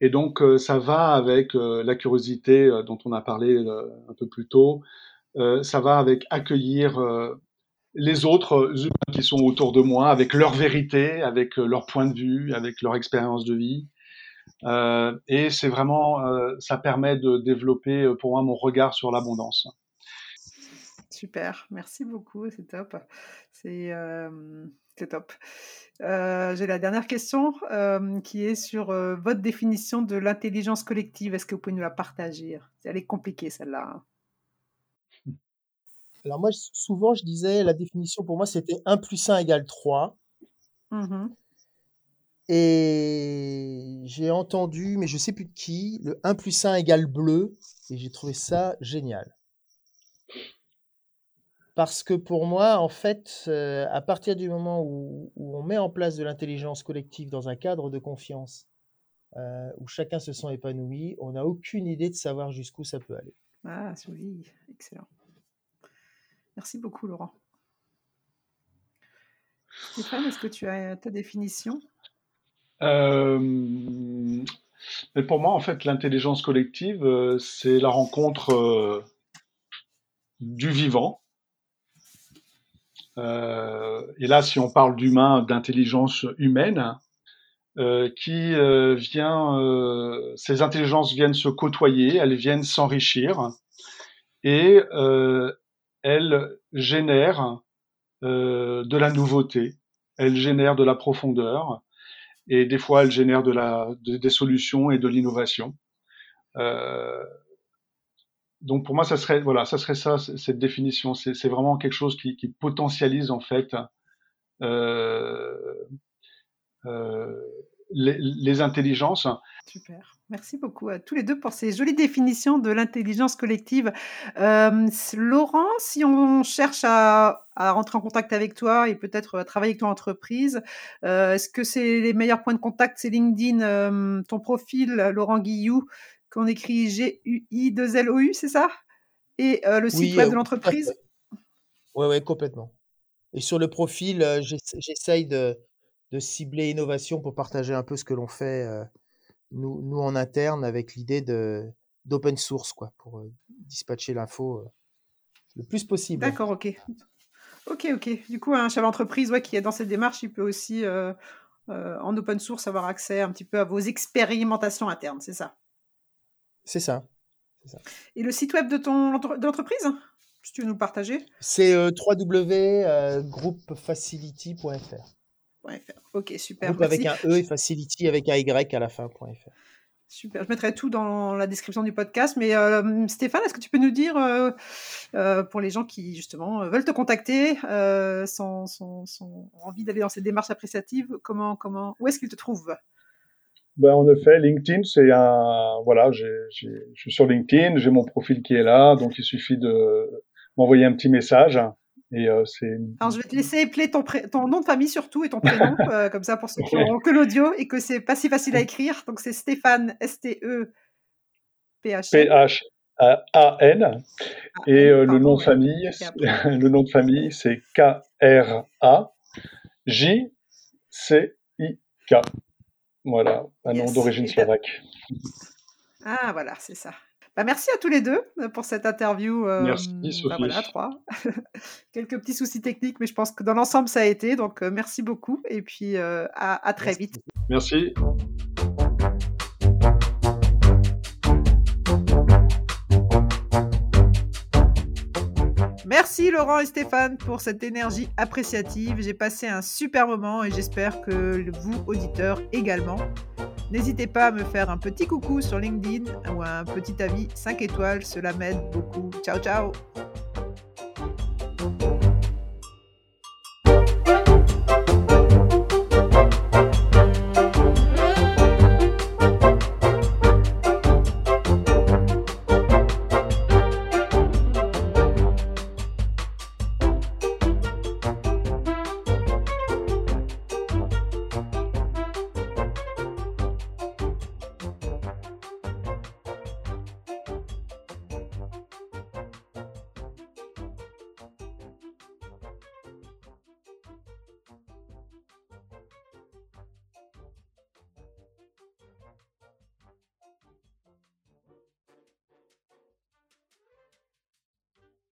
Et donc, euh, ça va avec la curiosité dont on a parlé un peu plus tôt. ça va avec accueillir les autres humains qui sont autour de moi, avec leur vérité, avec euh, leur point de vue, avec leur expérience de vie. Euh, et c'est vraiment, euh, ça permet de développer pour moi mon regard sur l'abondance. Super, merci beaucoup, c'est top. C'est top. J'ai la dernière question qui est sur votre définition de l'intelligence collective. Est-ce que vous pouvez nous la partager? Elle est compliquée celle-là. Hein. Alors moi, souvent, je disais, la définition pour moi, c'était 1 plus 1 égale 3. Mmh et j'ai entendu, mais je ne sais plus de qui, le 1 plus 1 égale bleu, et j'ai trouvé ça génial. Parce que pour moi, en fait, euh, à partir du moment où, on met en place de l'intelligence collective dans un cadre de confiance, euh, où chacun se sent épanoui, on n'a aucune idée de savoir jusqu'où ça peut aller. Ah, oui, excellent. Merci beaucoup, Laurent. Stéphane, est-ce que tu as ta définition? Euh, Pour moi, en fait, l'intelligence collective, euh, c'est la rencontre euh, du vivant. et là, si on parle d'humain, d'intelligence humaine, qui vient, ces intelligences viennent se côtoyer, elles viennent s'enrichir, et elles génèrent de la nouveauté, elles génèrent de la profondeur, et des fois de la, des solutions et de l'innovation. Euh, donc pour moi, ça serait voilà, ça serait ça cette définition. C'est vraiment quelque chose qui, qui potentialise en fait euh, euh, les, les, intelligences. Super. Merci beaucoup à tous les deux pour ces jolies définitions de l'intelligence collective. Euh, Laurent, si on cherche à, à, rentrer en contact avec toi et peut-être travailler avec ton entreprise, euh, est-ce que c'est les meilleurs points de contact? C'est LinkedIn, euh, ton profil, Laurent Guillou, qu'on écrit G-U-I-2-L-O-U, c'est ça? Et euh, le site web de l'entreprise? Oui, oui, complètement. Et sur le profil, j'essaye de, de, cibler innovation pour partager un peu ce que l'on fait nous, nous en interne avec l'idée de d'open source quoi pour euh, dispatcher l'info euh, le plus possible. D'accord, ok. Ok, ok. Du coup, un chef d'entreprise ouais, qui est dans cette démarche, il peut aussi, euh, en open source, avoir accès un petit peu à vos expérimentations internes, c'est ça? C'est ça. ça. Et le site web de ton d'entreprise Si tu veux nous le partager? C'est www.groupfacility.fr. Ok, super. Groupe avec un E et Facility avec un Y à la fin.fr. Super, je mettrai tout dans la description du podcast. Mais euh, Stéphane, est-ce que tu peux nous dire, euh, euh, pour les gens qui justement veulent te contacter, sans, envie d'aller dans cette démarche appréciative, comment, comment, où est-ce qu'ils te trouvent? Ben, en effet, LinkedIn, c'est un, voilà, je suis sur LinkedIn, j'ai mon profil qui est là, donc il suffit de m'envoyer un petit message euh, Alors, je vais te laisser épeler ton, ton nom de famille surtout et ton prénom, euh, comme ça pour ceux qui n'auront que l'audio et que c'est pas si facile à écrire. Donc, c'est Stéphane, S-T-E-P-H. P-H-A-N. Et euh, le, nom de famille, le nom de famille, c'est K-R-A-J-C-I-K. Voilà, un nom d'origine slovaque. Ah, voilà, c'est ça. Bah, merci à tous les deux euh, pour cette interview. Euh, merci, bah, Sophie. Bah, voilà, trois. Quelques petits soucis techniques, mais je pense que dans l'ensemble, ça a été. Donc, euh, merci beaucoup. Et puis, à, à, très vite. Merci. Merci Laurent et Stéphane pour cette énergie appréciative. J'ai passé un super moment et j'espère que vous, auditeurs, également. N'hésitez pas à me faire un petit coucou sur LinkedIn ou un petit avis 5 étoiles, cela m'aide beaucoup. Ciao ciao